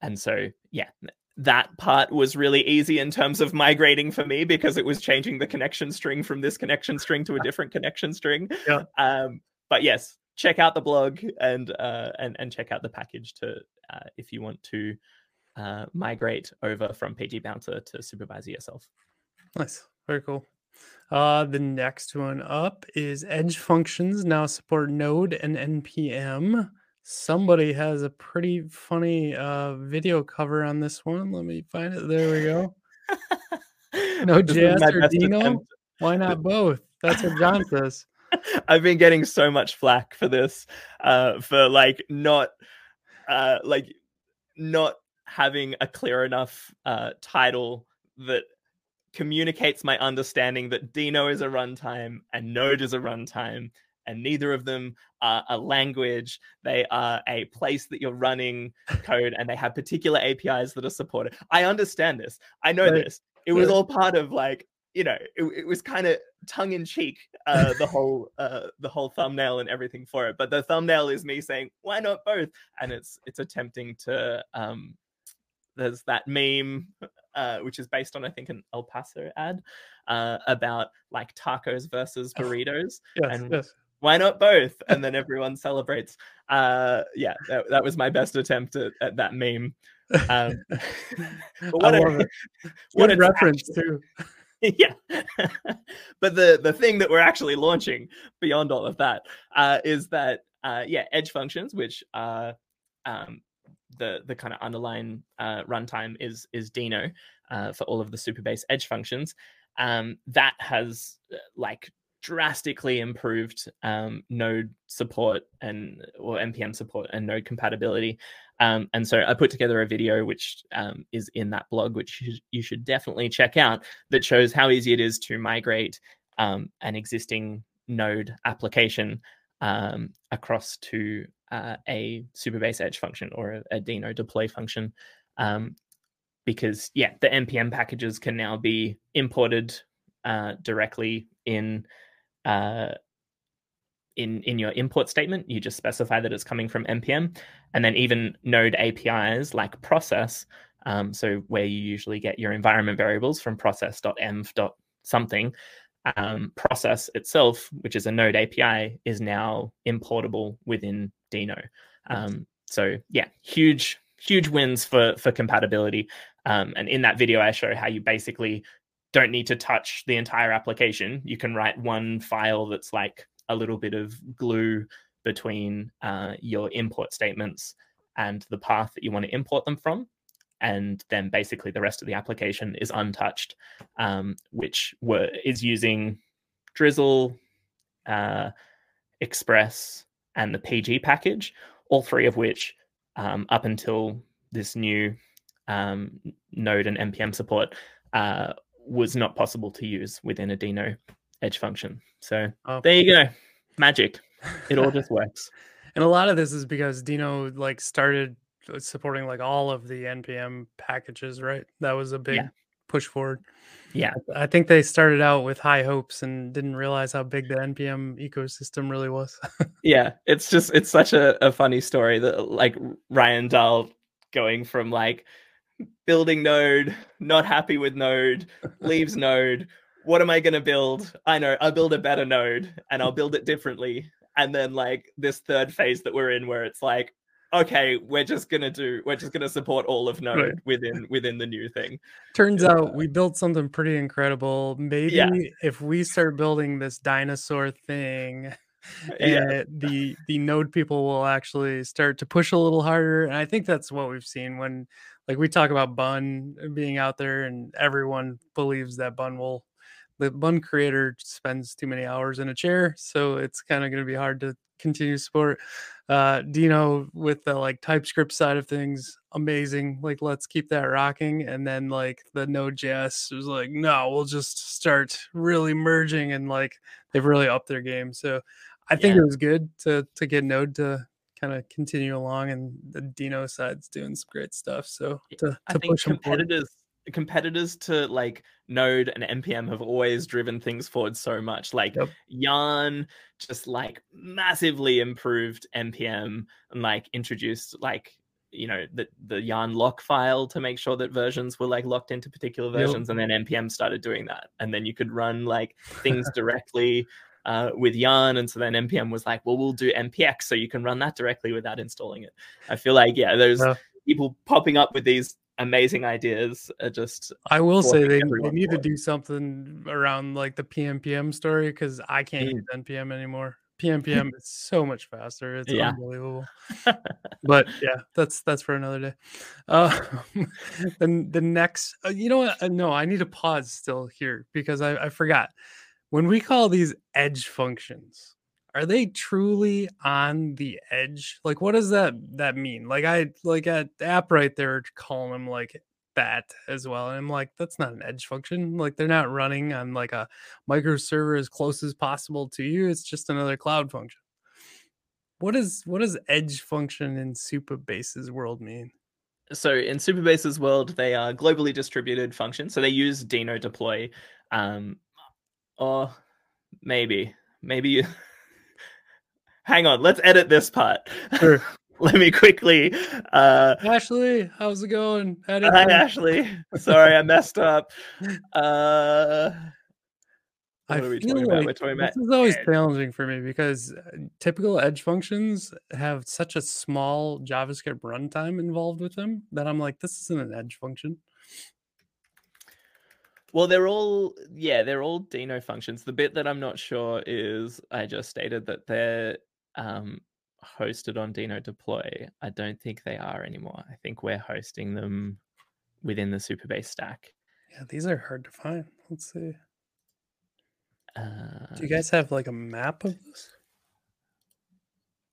Speaker 2: and so yeah, that part was really easy in terms of migrating for me because it was changing the connection string from this connection string to a different connection string.
Speaker 1: Yeah.
Speaker 2: Um, but yes, check out the blog and uh, and and check out the package to uh, if you want to uh, migrate over from PG Bouncer to Supavisor yourself.
Speaker 1: Nice. Very cool. Uh, the next one up is Edge functions now support Node and NPM. Somebody has a pretty funny uh, video cover on this one. Let me find it. There we go. No
Speaker 2: This is
Speaker 1: JS
Speaker 2: my
Speaker 1: or Deno?
Speaker 2: attempt.
Speaker 1: Why not both? That's what John says.
Speaker 2: I've been getting so much flack for this, uh, for like not, uh, like not having a clear enough uh, title that communicates my understanding that Deno is a runtime and Node is a runtime, and neither of them are a language. They are a place that you're running code, and they have particular APIs that are supported. I understand this. I know
Speaker 1: Right.
Speaker 2: this. It was all part of like you know, it, it was kind of tongue in cheek, uh, the whole uh, the whole thumbnail and everything for it. But the thumbnail is me saying, "Why not both?" And it's it's attempting to. Um, there's that meme, uh, which is based on I think an El Paso ad uh, about like tacos versus burritos,
Speaker 1: yes,
Speaker 2: and
Speaker 1: yes.
Speaker 2: Why not both? And then everyone celebrates. Uh, yeah, that, that was my best attempt at, at that meme. Um,
Speaker 1: I
Speaker 2: a-
Speaker 1: love it.
Speaker 2: what it's
Speaker 1: reference
Speaker 2: actually-
Speaker 1: too.
Speaker 2: yeah but the the thing that we're actually launching beyond all of that uh is that uh yeah edge functions which are um the the kind of underlying uh runtime is is Deno uh for all of the Supabase edge functions um that has uh, like drastically improved um node support and or npm support and node compatibility um, and so I put together a video which um, is in that blog, which you, should definitely check out, that shows how easy it is to migrate um, an existing Node application um, across to uh, a Supabase Edge function or a, a Deno deploy function. Um, because yeah, the npm packages can now be imported uh, directly in uh, in in your import statement. You just specify that it's coming from npm, and then even Node APIs like process. Um, so where you usually get your environment variables from process.env something, um, process itself, which is a Node API, is now importable within Deno. Um, so yeah, huge huge wins for for compatibility. Um, and in that video, I show how you basically don't need to touch the entire application. You can write one file that's like a little bit of glue between uh, your import statements and the path that you want to import them from. And then basically the rest of the application is untouched, um, which were, is using Drizzle, uh, Express, and the PG package, all three of which, um, up until this new um, Node and NPM support, uh, was not possible to use within a Deno edge function. So
Speaker 1: Oh.
Speaker 2: there you go. Magic. It all just works.
Speaker 1: And a lot of this is because Dino like started supporting like all of the npm packages, right? That was a big
Speaker 2: Yeah.
Speaker 1: push forward.
Speaker 2: Yeah.
Speaker 1: I think they started out with high hopes and didn't realize how big the npm ecosystem really was.
Speaker 2: Yeah. It's just it's such a, a funny story that like Ryan Dahl going from like building Node, not happy with Node, leaves Node. What am I gonna build? I know, I'll build a better node and I'll build it differently. And then like this third phase that we're in where it's like, okay, we're just gonna do we're just gonna support all of Node
Speaker 1: Right.
Speaker 2: within within the new thing.
Speaker 1: Turns
Speaker 2: Yeah.
Speaker 1: out we built something pretty incredible. Maybe if we start building this dinosaur thing,
Speaker 2: Yeah.
Speaker 1: eh, the the node people will actually start to push a little harder. And I think that's what we've seen when like we talk about Bun being out there and everyone believes that Bun will the Bun creator spends too many hours in a chair, so it's kind of going to be hard to continue support. Uh Deno with the like TypeScript side of things, amazing. Like let's keep that rocking. And then like the Node.js was like, no, we'll just start really merging and like they've really upped their game. So I think
Speaker 2: Yeah.
Speaker 1: it was good to to get Node to kind of continue along and the Deno side's doing some great stuff. So to,
Speaker 2: I
Speaker 1: to
Speaker 2: think
Speaker 1: push 'em forward.
Speaker 2: competitors competitors to like Node and npm have always driven things forward so much. Like
Speaker 1: Yep.
Speaker 2: Yarn just like massively improved npm and like introduced like you know the the yarn lock file to make sure that versions were like locked into particular
Speaker 1: Yep.
Speaker 2: versions and then npm started doing that and then you could run like things directly uh, with yarn and so then npm was like well we'll do npx so you can run that directly without installing it i feel like yeah there's
Speaker 1: Yeah.
Speaker 2: people popping up with these amazing ideas are just
Speaker 1: I will say they, they need to do something around like the PNPM story because I can't
Speaker 2: Mm.
Speaker 1: use NPM anymore. PNPM is so much faster. It's
Speaker 2: Yeah.
Speaker 1: unbelievable. but yeah, that's that's for another day. Uh, then the next, uh, you know what? Uh, no, I need to pause still here because I, I forgot. When we call these edge functions, are they truly on the edge? Like, what does that that mean? Like, I like at app right there calling them like that as well, and I'm like, that's not an edge function. Like, they're not running on like a microserver as close as possible to you. It's just another cloud function. What is what does edge function in Supabase's world mean?
Speaker 2: so in Supabase's world, they are globally distributed functions. So they use Deno deploy, um, or maybe, maybe. You... Hang on, let's edit this part.
Speaker 1: Sure.
Speaker 2: Let me quickly. Uh,
Speaker 1: Ashley, how's it going?
Speaker 2: hi, Ashley. Sorry, I messed up. Uh,
Speaker 1: I
Speaker 2: what are we
Speaker 1: feel
Speaker 2: talking about?
Speaker 1: like
Speaker 2: We're talking about
Speaker 1: this is always
Speaker 2: Edge.
Speaker 1: challenging for me because uh, typical Edge functions have such a small JavaScript runtime involved with them that I'm like, this isn't an Edge function.
Speaker 2: Well, they're all yeah, they're all Deno functions. The bit that I'm not sure is I just stated that they're um, hosted on Deno deploy. I don't think they are anymore. I think we're hosting them within the Supabase stack.
Speaker 1: Yeah, these are hard to find. Let's see.
Speaker 2: Uh,
Speaker 1: Do you guys have like a map of this?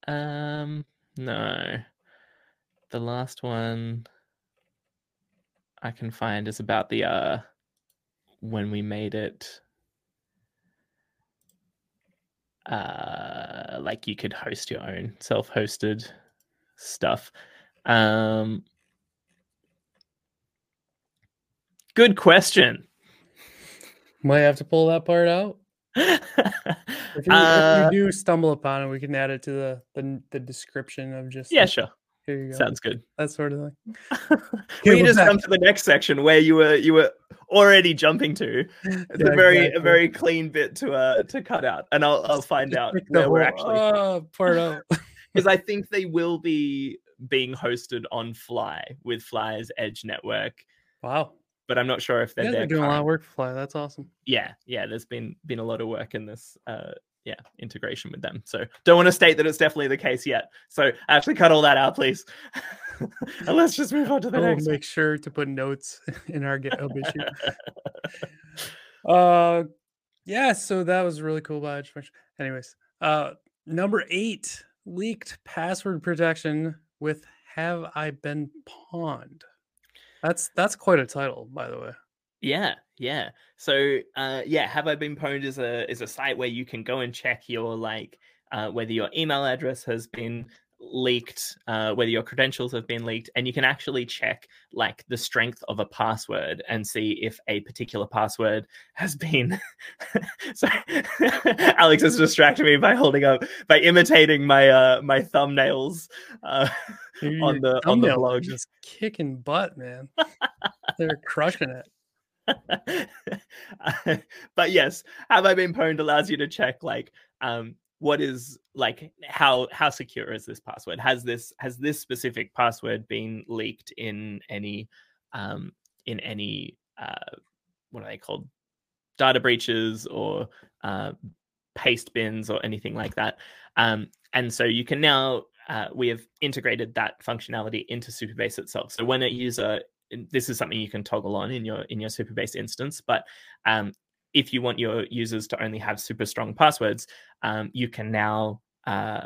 Speaker 2: Um, no. The last one I can find is about the uh when we made it uh like you could host your own self-hosted stuff. Um Good question.
Speaker 1: Might have to pull that part out. If you,
Speaker 2: Uh,
Speaker 1: if you do stumble upon it, we can add it to the the, the description of just
Speaker 2: yeah,
Speaker 1: like,
Speaker 2: sure.
Speaker 1: here you go.
Speaker 2: Sounds good.
Speaker 1: that sort of thing.
Speaker 2: we just come to the next section where you were you were already jumping to. It's
Speaker 1: Yeah,
Speaker 2: a very a very clean bit to uh to cut out, and I'll I'll find out where we're actually
Speaker 1: uh, part out.
Speaker 2: because I think they will be being hosted on Fly with Fly's Edge network,
Speaker 1: wow.
Speaker 2: but I'm not sure if they're
Speaker 1: Yeah, they're doing a lot of work for Fly. That's awesome.
Speaker 2: Yeah, yeah. There's been been a lot of work in this. Uh, yeah, integration with them. So don't want to state that it's definitely the case yet. So actually, cut all that out, please. and let's just move on to the
Speaker 1: We'll
Speaker 2: next.
Speaker 1: make sure to put notes in our GitHub issue. Uh, yeah. So that was really cool by Anyways, uh, number eight leaked password protection with "Have I Been Pwned?" That's that's quite a title, by the way.
Speaker 2: Yeah, yeah. So, uh, yeah, have I been pwned is a is a site where you can go and check your like uh, whether your email address has been leaked, uh, whether your credentials have been leaked, and you can actually check like the strength of a password and see if a particular password has been. so, Alex has distracted me by holding up by imitating my uh my thumbnails uh, on the on the blog.
Speaker 1: just kicking butt, man. They're crushing it.
Speaker 2: but yes, have I been pwned allows you to check like um what is like how how secure is this password? Has this has this specific password been leaked in any um in any uh what are they called data breaches or uh paste bins or anything like that. Um and so you can now uh, we have integrated that functionality into Supabase itself. So when a user this is something you can toggle on in your in your Supabase instance. But um, if you want your users to only have super strong passwords, um, you can now uh,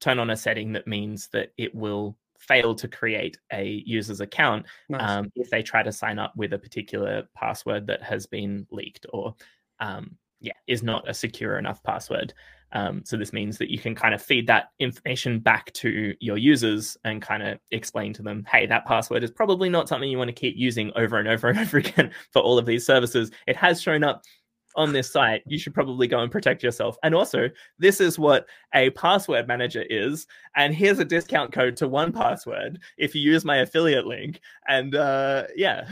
Speaker 2: turn on a setting that means that it will fail to create a user's account
Speaker 1: Nice.
Speaker 2: um, if they try to sign up with a particular password that has been leaked or um, yeah is not a secure enough password um, so this means that you can kind of feed that information back to your users and kind of explain to them hey that password is probably not something you want to keep using over and over and over again for all of these services. It has shown up on this site. You should probably go and protect yourself. And also this is what a password manager is. And here's a discount code to one password if you use my affiliate link. And uh yeah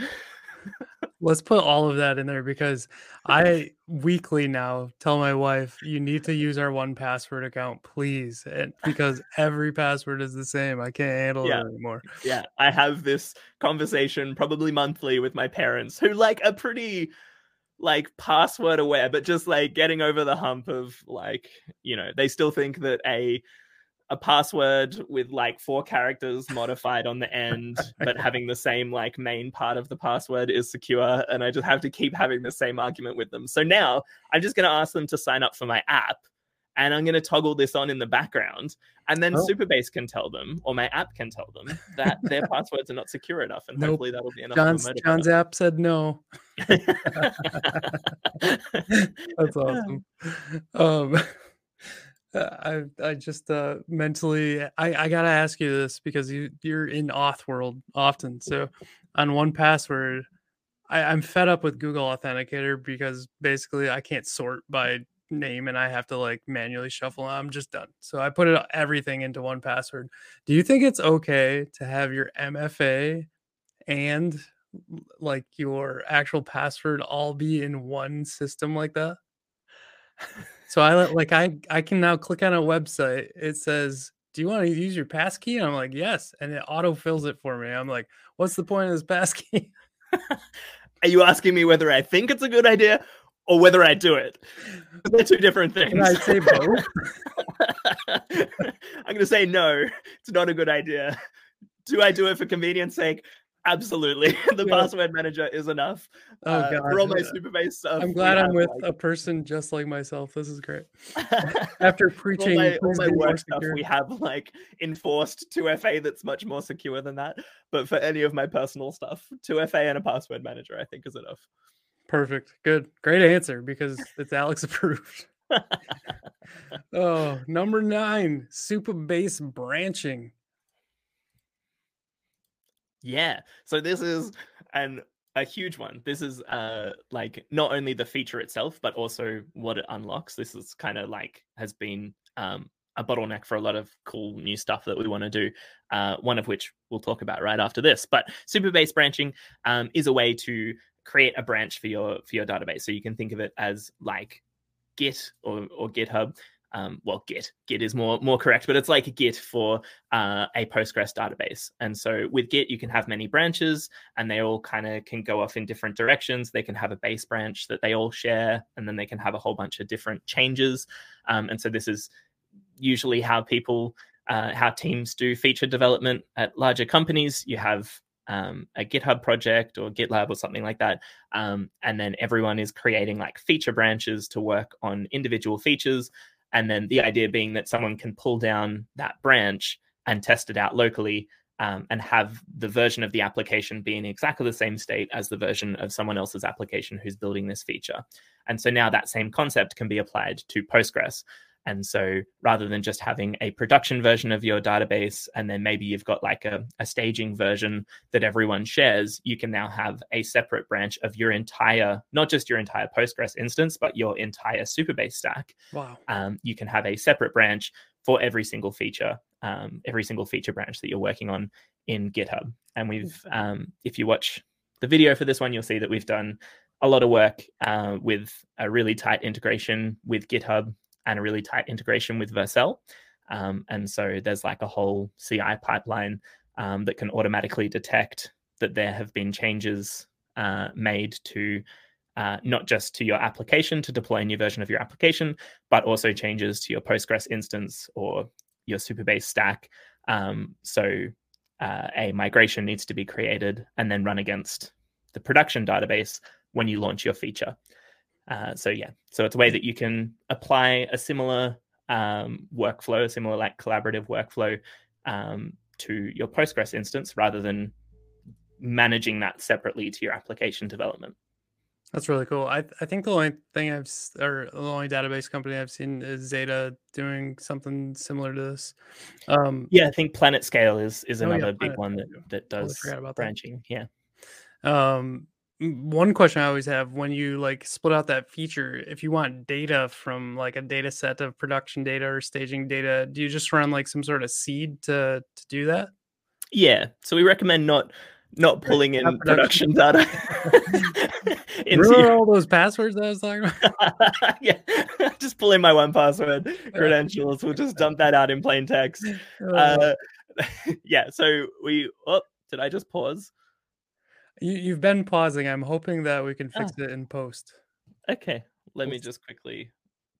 Speaker 1: Let's put all of that in there because I weekly now tell my wife, you need to use our one password account, please. And because every password is the same. I can't handle
Speaker 2: Yeah.
Speaker 1: it anymore.
Speaker 2: yeah i have this conversation probably monthly with my parents who like are pretty like password aware but just like getting over the hump of like you know they still think that a a password with like four characters modified on the end but having the same like main part of the password is secure and i just have to keep having the same argument with them so now i'm just going to ask them to sign up for my app and i'm going to toggle this on in the background and then
Speaker 1: Oh.
Speaker 2: Supabase can tell them or my app can tell them that their passwords are not secure enough and
Speaker 1: Nope.
Speaker 2: hopefully that'll be enough
Speaker 1: John's, John's app said no. That's awesome. Um, I I just uh mentally I I gotta ask you this because you you're in auth world often. So on one password, I, I'm fed up with Google Authenticator because basically I can't sort by name and I have to like manually shuffle. I'm just done. So I put it everything into one password. Do you think it's okay to have your MFA and like your actual password all be in one system like that? So I let like I I can now click on a website. It says, "Do you want to use your passkey?" And I'm like, "Yes," and it auto fills it for me. I'm like, "What's the point of this passkey?"
Speaker 2: Are you asking me whether I think it's a good idea or whether I do it? They're two different things.
Speaker 1: Can I say both?
Speaker 2: I'm going to say no. It's not a good idea. Do I do it for convenience sake? Absolutely. the
Speaker 1: Yeah.
Speaker 2: password manager is enough.
Speaker 1: Oh
Speaker 2: Uh,
Speaker 1: god.
Speaker 2: for all my
Speaker 1: yeah.
Speaker 2: Supabase stuff.
Speaker 1: I'm glad I'm
Speaker 2: have,
Speaker 1: with
Speaker 2: like-
Speaker 1: a person just like myself. This is great. After
Speaker 2: For all
Speaker 1: preaching,
Speaker 2: my, all my work stuff,
Speaker 1: secure.
Speaker 2: we have like enforced 2FA that's much more secure than that. But for any of my personal stuff, 2FA and a password manager, I think is enough.
Speaker 1: Perfect. Good. Great answer because it's Alex approved. oh, number nine, Supabase branching.
Speaker 2: Yeah. So this is an a huge one. This is uh like not only the feature itself, but also what it unlocks. This is kind of like has been um a bottleneck for a lot of cool new stuff that we want to do. Uh, one of which we'll talk about right after this. But Supabase branching um, is a way to create a branch for your for your database. So you can think of it as like Git or or GitHub. Um, well, Git Git is more more correct, but it's like a Git for uh, a Postgres database. And so with Git, you can have many branches, and they all kind of can go off in different directions. They can have a base branch that they all share, and then they can have a whole bunch of different changes. Um, and so this is usually how people, uh, how teams do feature development at larger companies. You have um, a GitHub project or GitLab or something like that, um, and then everyone is creating like feature branches to work on individual features. And then the idea being that someone can pull down that branch and test it out locally um, and have the version of the application be in exactly the same state as the version of someone else's application who's building this feature. And so now that same concept can be applied to Postgres. And so rather than just having a production version of your database, and then maybe you've got like a, a staging version that everyone shares, you can now have a separate branch of your entire, not just your entire Postgres instance, but your entire Supabase stack
Speaker 1: Wow.
Speaker 2: um, you can have a separate branch for every single feature, um, every single feature branch that you're working on in GitHub. And we've, um, if you watch the video for this one, you'll see that we've done a lot of work uh, with a really tight integration with GitHub and a really tight integration with Vercel. Um, and so there's like a whole CI pipeline um, that can automatically detect that there have been changes uh, made to uh, not just to your application to deploy a new version of your application, but also changes to your Postgres instance or your Supabase stack. Um, so uh, a migration needs to be created and then run against the production database when you launch your feature. Uh, so yeah, so it's a way that you can apply a similar um, workflow, a similar like collaborative workflow um, to your Postgres instance rather than managing that separately to your application development.
Speaker 1: That's really cool. I I think the only thing I've or the only database company I've seen is Xata doing something similar to this. Um,
Speaker 2: Yeah, I think Planet Scale is is
Speaker 1: Oh, yeah,
Speaker 2: another big
Speaker 1: Planet
Speaker 2: one that that does
Speaker 1: about that.
Speaker 2: branching. Yeah.
Speaker 1: Um, one question I always have when you like split out that feature, if you want data from like a data set of production data or staging data, do you just run like some sort of seed to to do that?
Speaker 2: Yeah. So we recommend not not pulling in
Speaker 1: not
Speaker 2: production,
Speaker 1: production.
Speaker 2: data
Speaker 1: Remember
Speaker 2: your,
Speaker 1: all those passwords that I was talking about?
Speaker 2: yeah. just pull in my one password credentials. We'll just dump that out in plain text.
Speaker 1: Uh,
Speaker 2: yeah. So we. Oh, did I just pause?
Speaker 1: You, you've been pausing. I'm hoping that we can fix
Speaker 2: Oh.
Speaker 1: it in post.
Speaker 2: Okay. Let me just quickly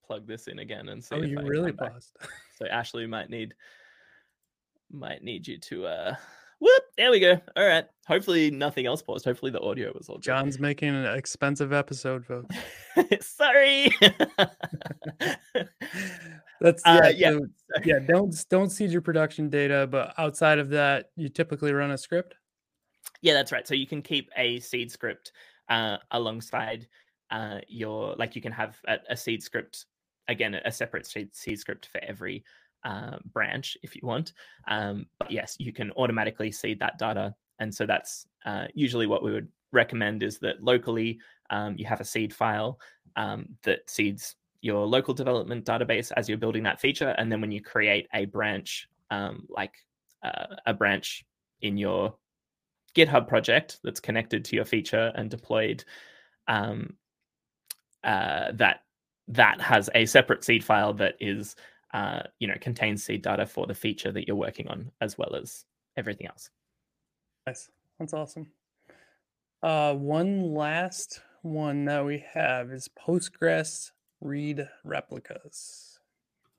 Speaker 2: plug this in again and see.
Speaker 1: Oh,
Speaker 2: if
Speaker 1: you
Speaker 2: I
Speaker 1: really
Speaker 2: back.
Speaker 1: paused.
Speaker 2: So Ashley might need might need you to uh whoop there we go. All right. Hopefully nothing else paused. Hopefully the audio was all good.
Speaker 1: John's making an expensive episode, folks.
Speaker 2: Sorry.
Speaker 1: That's
Speaker 2: Uh,
Speaker 1: yeah,
Speaker 2: yeah.
Speaker 1: so- yeah. Don't don't seed your production data, but outside of that, you typically run a script.
Speaker 2: Yeah, that's right. So you can keep a seed script uh alongside uh your like you can have a, a seed script again a separate seed, seed script for every uh, branch if you want. Um, but yes, you can automatically seed that data, and so that's uh, usually what we would recommend is that locally um, you have a seed file um, that seeds your local development database as you're building that feature, and then when you create a branch um, like uh, a branch in your GitHub project that's connected to your feature and deployed, um, uh, that that has a separate seed file that is uh, you know contains seed data for the feature that you're working on as well as everything else.
Speaker 1: Nice, that's awesome. Uh, one last one that we have is Postgres read replicas.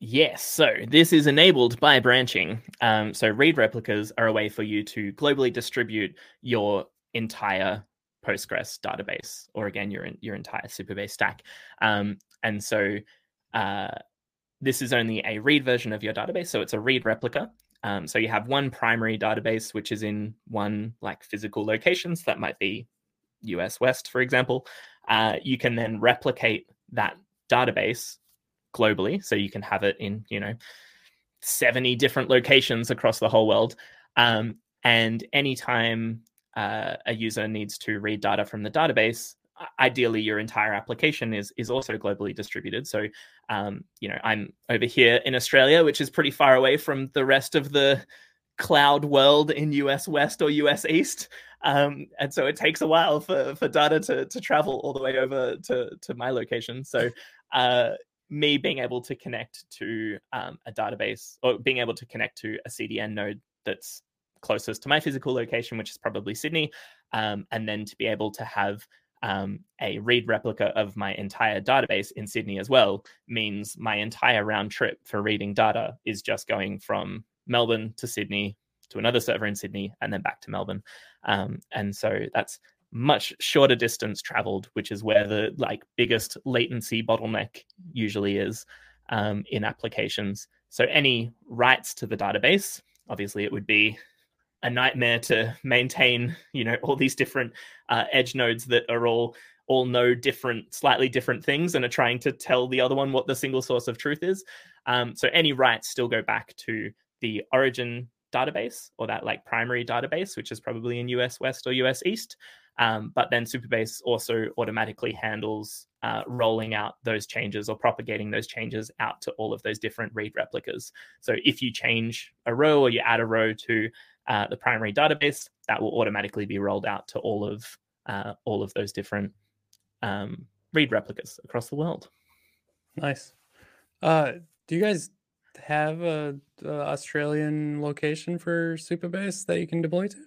Speaker 2: Yes, so this is enabled by branching. Um, so read replicas are a way for you to globally distribute your entire Postgres database, or again, your your entire Supabase stack. Um, and so uh, this is only a read version of your database, so it's a read replica. Um, so you have one primary database, which is in one like physical locations. That might be US West, for example. Uh, you can then replicate that database globally. So you can have it in, you know, 70 different locations across the whole world. Um, and anytime uh, a user needs to read data from the database, ideally your entire application is is also globally distributed. So, um, you know, I'm over here in Australia, which is pretty far away from the rest of the cloud world in US West or US East. Um, and so it takes a while for, for data to, to travel all the way over to, to my location. So uh, me being able to connect to um, a database or being able to connect to a CDN node that's closest to my physical location, which is probably Sydney, um, and then to be able to have um, a read replica of my entire database in Sydney as well means my entire round trip for reading data is just going from Melbourne to Sydney to another server in Sydney and then back to Melbourne. Um, and so that's much shorter distance traveled, which is where the like biggest latency bottleneck usually is um, in applications. So any writes to the database, obviously it would be a nightmare to maintain, you know, all these different uh, edge nodes that are all all know different, slightly different things and are trying to tell the other one what the single source of truth is. Um, so any writes still go back to the origin database or that like primary database, which is probably in US West or US East. Um, but then Supabase also automatically handles uh, rolling out those changes or propagating those changes out to all of those different read replicas. So if you change a row or you add a row to uh, the primary database, that will automatically be rolled out to all of uh, all of those different um, read replicas across the world.
Speaker 1: Nice. Uh, do you guys have a, a Australian location for Supabase that you can deploy to?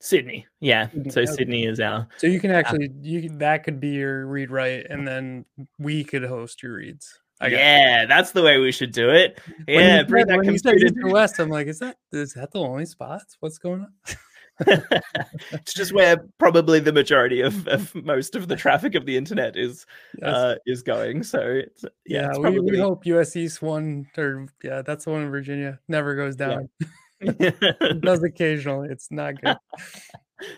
Speaker 2: Sydney, yeah. So okay. Sydney is our.
Speaker 1: So you can actually uh, you that could be your read write, and then we could host your reads.
Speaker 2: I yeah, that's the way we should do it. Yeah,
Speaker 1: bring that computer to West. I'm like, is that is that the only spots? What's going on?
Speaker 2: it's just where probably the majority of, of most of the traffic of the internet is yes. uh, is going. So it's, yeah, yeah it's
Speaker 1: probably... we, we, hope US East one or yeah, that's the one in Virginia never goes down. Yeah. It does occasionally. It's not good.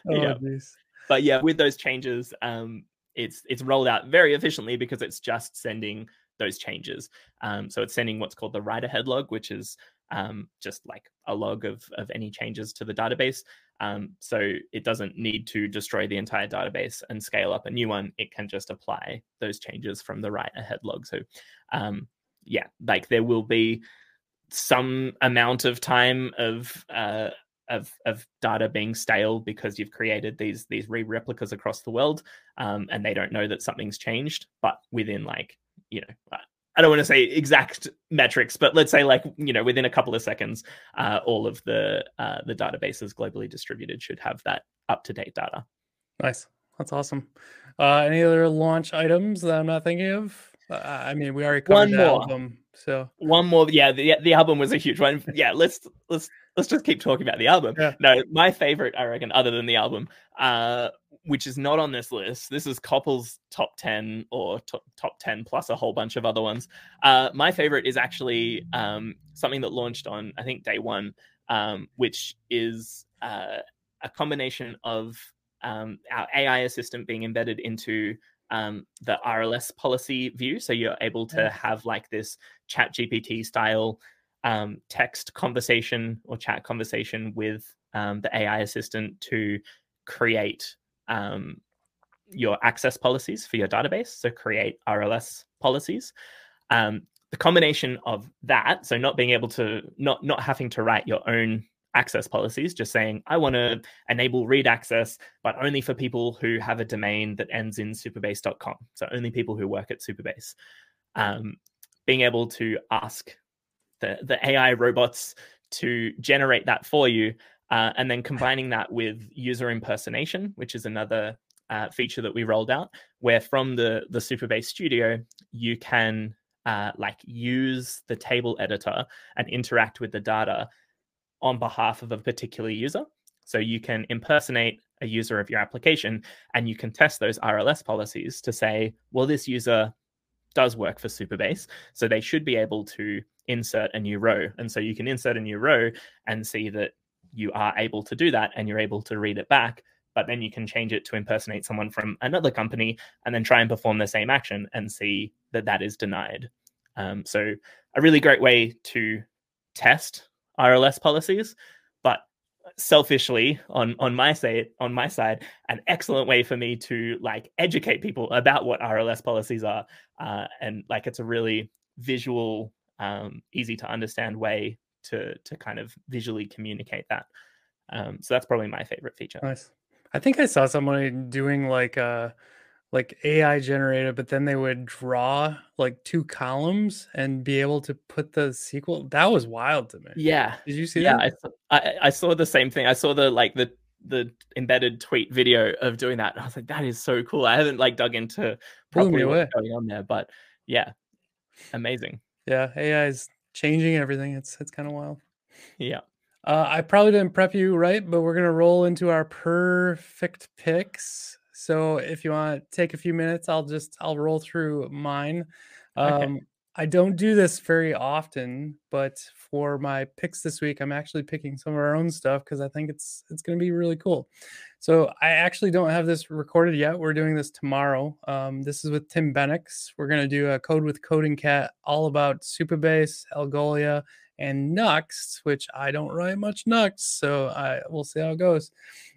Speaker 2: Oh, yeah. Geez. But yeah, with those changes, um, it's it's rolled out very efficiently because it's just sending those changes. Um, so it's sending what's called the write ahead log, which is um, just like a log of, of any changes to the database. Um, so it doesn't need to destroy the entire database and scale up a new one. It can just apply those changes from the write ahead log. So um, yeah, like there will be some amount of time of uh, of of data being stale because you've created these these re replicas across the world, um, and they don't know that something's changed. But within like you know I don't want to say exact metrics, but let's say like you know within a couple of seconds, uh, all of the uh, the databases globally distributed should have that up to date data.
Speaker 1: Nice, that's awesome. Uh, any other launch items that I'm not thinking of? Uh, I mean, we already covered one more. album, so
Speaker 2: one more. Yeah, the the album was a huge one. Yeah, let's let's let's just keep talking about the album. Yeah. No, my favorite, I reckon, other than the album, uh, which is not on this list. This is Copple's top 10 or top, top 10 plus a whole bunch of other ones. Uh, my favorite is actually um, something that launched on, I think, day one, um, which is uh, a combination of um, our AI assistant being embedded into um, the RLS policy view. So you're able to have like this chat GPT style um, text conversation or chat conversation with um, the AI assistant to create um, your access policies for your database. So create RLS policies. Um, the combination of that, so not being able to, not not having to write your own access policies, just saying, I want to enable read access, but only for people who have a domain that ends in supabase.com. So only people who work at Supabase. Um, being able to ask the, the AI robots to generate that for you, uh, and then combining that with user impersonation, which is another uh, feature that we rolled out, where from the the Supabase Studio you can uh, like use the table editor and interact with the data on behalf of a particular user. So you can impersonate a user of your application and you can test those RLS policies to say, well, this user does work for Supabase. So they should be able to insert a new row. And so you can insert a new row and see that you are able to do that and you're able to read it back. But then you can change it to impersonate someone from another company and then try and perform the same action and see that that is denied. Um, so, a really great way to test RLS policies, but selfishly on on my side on my side an excellent way for me to like educate people about what RLS policies are uh, and like it's a really visual um, easy to understand way to to kind of visually communicate that. Um, so that's probably my favorite feature.
Speaker 1: Nice. I think I saw somebody doing like a uh, like AI generated, but then they would draw like two columns and be able to put the SQL. That was wild to me.
Speaker 2: Yeah.
Speaker 1: Did you see
Speaker 2: yeah,
Speaker 1: that?
Speaker 2: I, I, I saw the same thing. I saw the like the the embedded tweet video of doing that. I was like, that is so cool. I haven't like dug into properly what's going on there, but yeah, amazing.
Speaker 1: Yeah, AI is changing everything. It's it's kind of wild.
Speaker 2: Yeah.
Speaker 1: Uh, I probably didn't prep you right, but we're gonna roll into our perfect picks. So if you want to take a few minutes, I'll just I'll roll through mine. Um, okay. I don't do this very often, but for my picks this week, I'm actually picking some of our own stuff because I think it's it's going to be really cool. So I actually don't have this recorded yet. We're doing this tomorrow. Um, this is with Tim Benniks. We're going to do a code with Coding Cat all about Supabase, Algolia, and Nuxt, which I don't write much Nuxt, so I we'll see how it goes.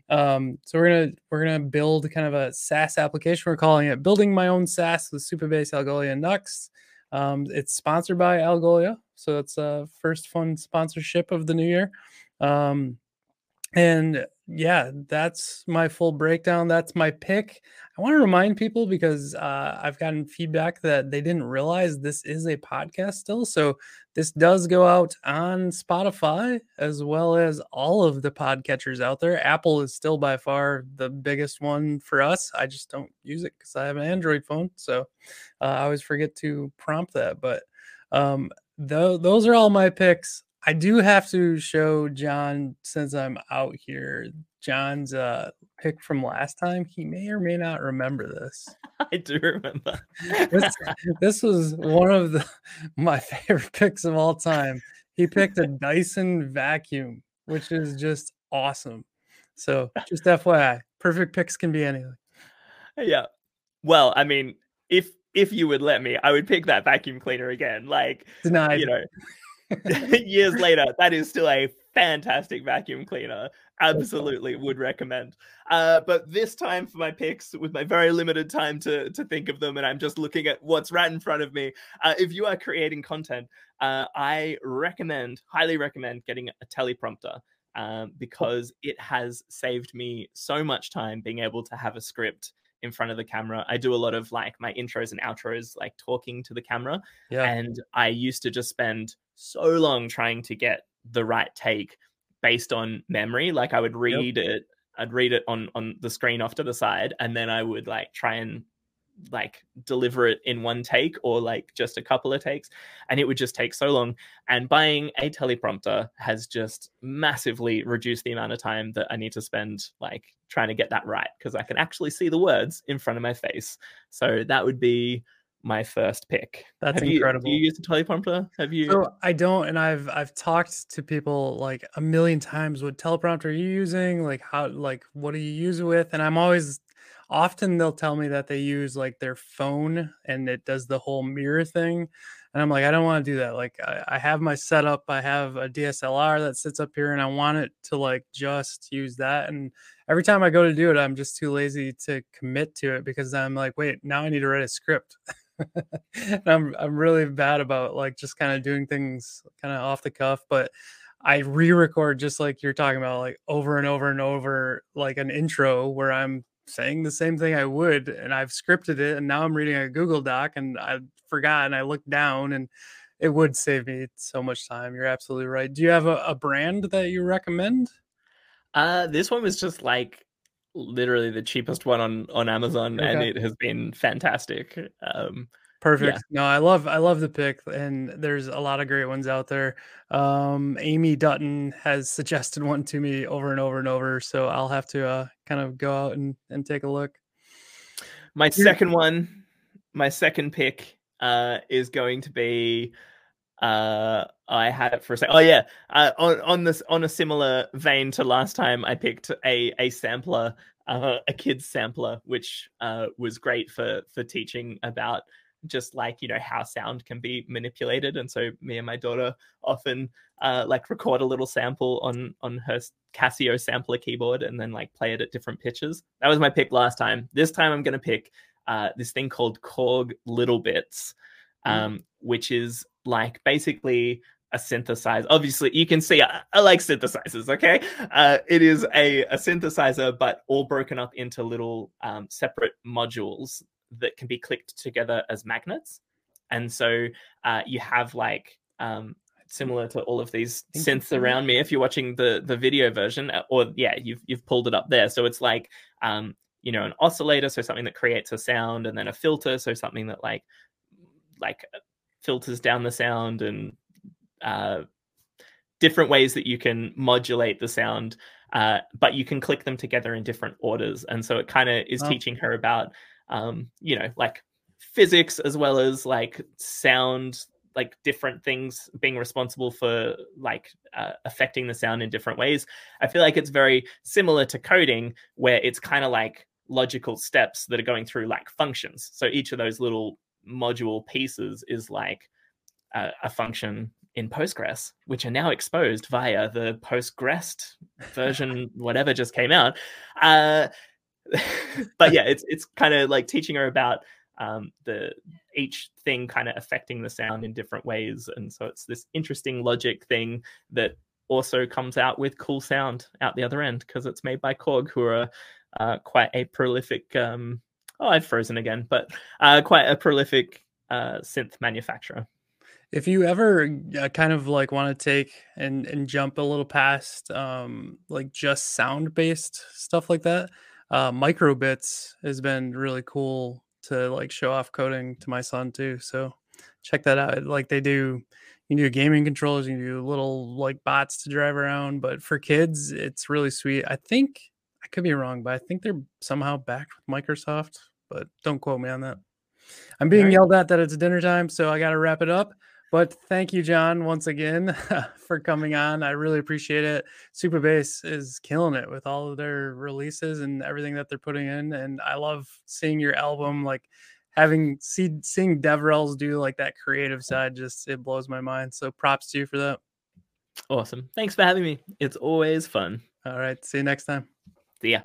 Speaker 1: Um, so we're gonna we're gonna build kind of a SaaS application. We're calling it "Building My Own SaaS with Supabase Algolia Nuxt." Um, it's sponsored by Algolia, so it's a first fun sponsorship of the new year. Um, and yeah, that's my full breakdown. That's my pick. I want to remind people because uh, I've gotten feedback that they didn't realize this is a podcast still. So this does go out on Spotify as well as all of the podcatchers out there. Apple is still by far the biggest one for us. I just don't use it because I have an Android phone. So uh, I always forget to prompt that. But um, th- those are all my picks. I do have to show John since I'm out here. John's uh, pick from last time. He may or may not remember this.
Speaker 2: I do remember.
Speaker 1: this, this was one of the my favorite picks of all time. He picked a Dyson vacuum, which is just awesome. So, just FYI, perfect picks can be anything.
Speaker 2: Yeah. Well, I mean, if if you would let me, I would pick that vacuum cleaner again. Like, Denied. you know, years later, that is still a fantastic vacuum cleaner. Absolutely would recommend. Uh, but this time for my picks, with my very limited time to, to think of them, and I'm just looking at what's right in front of me. Uh, if you are creating content, uh, I recommend, highly recommend getting a teleprompter. Um, because it has saved me so much time being able to have a script in front of the camera. I do a lot of like my intros and outros, like talking to the camera. Yeah. And I used to just spend so long trying to get the right take based on memory. Like I would read yep. it, I'd read it on on the screen off to the side, and then I would like try and like deliver it in one take or like just a couple of takes and it would just take so long and buying a teleprompter has just massively reduced the amount of time that i need to spend like trying to get that right because i can actually see the words in front of my face so that would be my first pick.
Speaker 1: That's
Speaker 2: have
Speaker 1: incredible.
Speaker 2: You, you use a teleprompter? Have you?
Speaker 1: So I don't, and I've I've talked to people like a million times. What teleprompter are you using? Like how? Like what do you use it with? And I'm always often they'll tell me that they use like their phone and it does the whole mirror thing. And I'm like, I don't want to do that. Like, I, I have my setup. I have a DSLR that sits up here, and I want it to like just use that. And every time I go to do it, I'm just too lazy to commit to it because I'm like, wait, now I need to write a script. and I'm I'm really bad about like just kind of doing things kind of off the cuff, but I re-record just like you're talking about, like over and over and over, like an intro where I'm saying the same thing I would, and I've scripted it, and now I'm reading a Google Doc, and I forgot, and I looked down, and it would save me so much time. You're absolutely right. Do you have a, a brand that you recommend?
Speaker 2: Uh, this one was just like literally the cheapest one on on Amazon, okay. and it has been fantastic. Um,
Speaker 1: Perfect. Yeah. No, I love I love the pick, and there's a lot of great ones out there. Um, Amy Dutton has suggested one to me over and over and over, so I'll have to uh, kind of go out and, and take a look.
Speaker 2: My second one, my second pick, uh, is going to be. Uh, I had it for a second. Oh yeah, uh, on on this on a similar vein to last time, I picked a a sampler, uh, a kid's sampler, which uh, was great for for teaching about just like you know how sound can be manipulated and so me and my daughter often uh, like record a little sample on on her casio sampler keyboard and then like play it at different pitches that was my pick last time this time i'm going to pick uh, this thing called korg little bits mm. um, mm. which is like basically a synthesizer. Obviously, you can see I, I like synthesizers. Okay, uh, it is a, a synthesizer, but all broken up into little um, separate modules that can be clicked together as magnets. And so uh, you have like um, similar to all of these synths around me. If you're watching the the video version, uh, or yeah, you've you've pulled it up there. So it's like um, you know an oscillator, so something that creates a sound, and then a filter, so something that like like uh, filters down the sound and uh, different ways that you can modulate the sound. Uh, but you can click them together in different orders, and so it kind of is oh. teaching her about um, you know, like physics as well as like sound like different things being responsible for like uh, affecting the sound in different ways. I feel like it's very similar to coding where it's kind of like logical steps that are going through like functions. So each of those little module pieces is like a, a function in postgres which are now exposed via the PostgREST version whatever just came out. Uh, but yeah, it's it's kind of like teaching her about um, the each thing kind of affecting the sound in different ways, and so it's this interesting logic thing that also comes out with cool sound out the other end because it's made by Korg, who are uh, quite a prolific. Um, oh, I've frozen again, but uh, quite a prolific uh, synth manufacturer.
Speaker 1: If you ever uh, kind of like want to take and and jump a little past um, like just sound based stuff like that, uh, micro:bits has been really cool to like show off coding to my son too. So check that out. Like they do, you do gaming controllers, you do little like bots to drive around. But for kids, it's really sweet. I think I could be wrong, but I think they're somehow backed with Microsoft. But don't quote me on that. I'm being right. yelled at that it's dinner time, so I got to wrap it up. But thank you, John, once again for coming on. I really appreciate it. Supabase is killing it with all of their releases and everything that they're putting in. And I love seeing your album, like having see, seeing DevRels do like that creative side, just it blows my mind. So props to you for that.
Speaker 2: Awesome. Thanks for having me. It's always fun.
Speaker 1: All right. See you next time.
Speaker 2: See ya.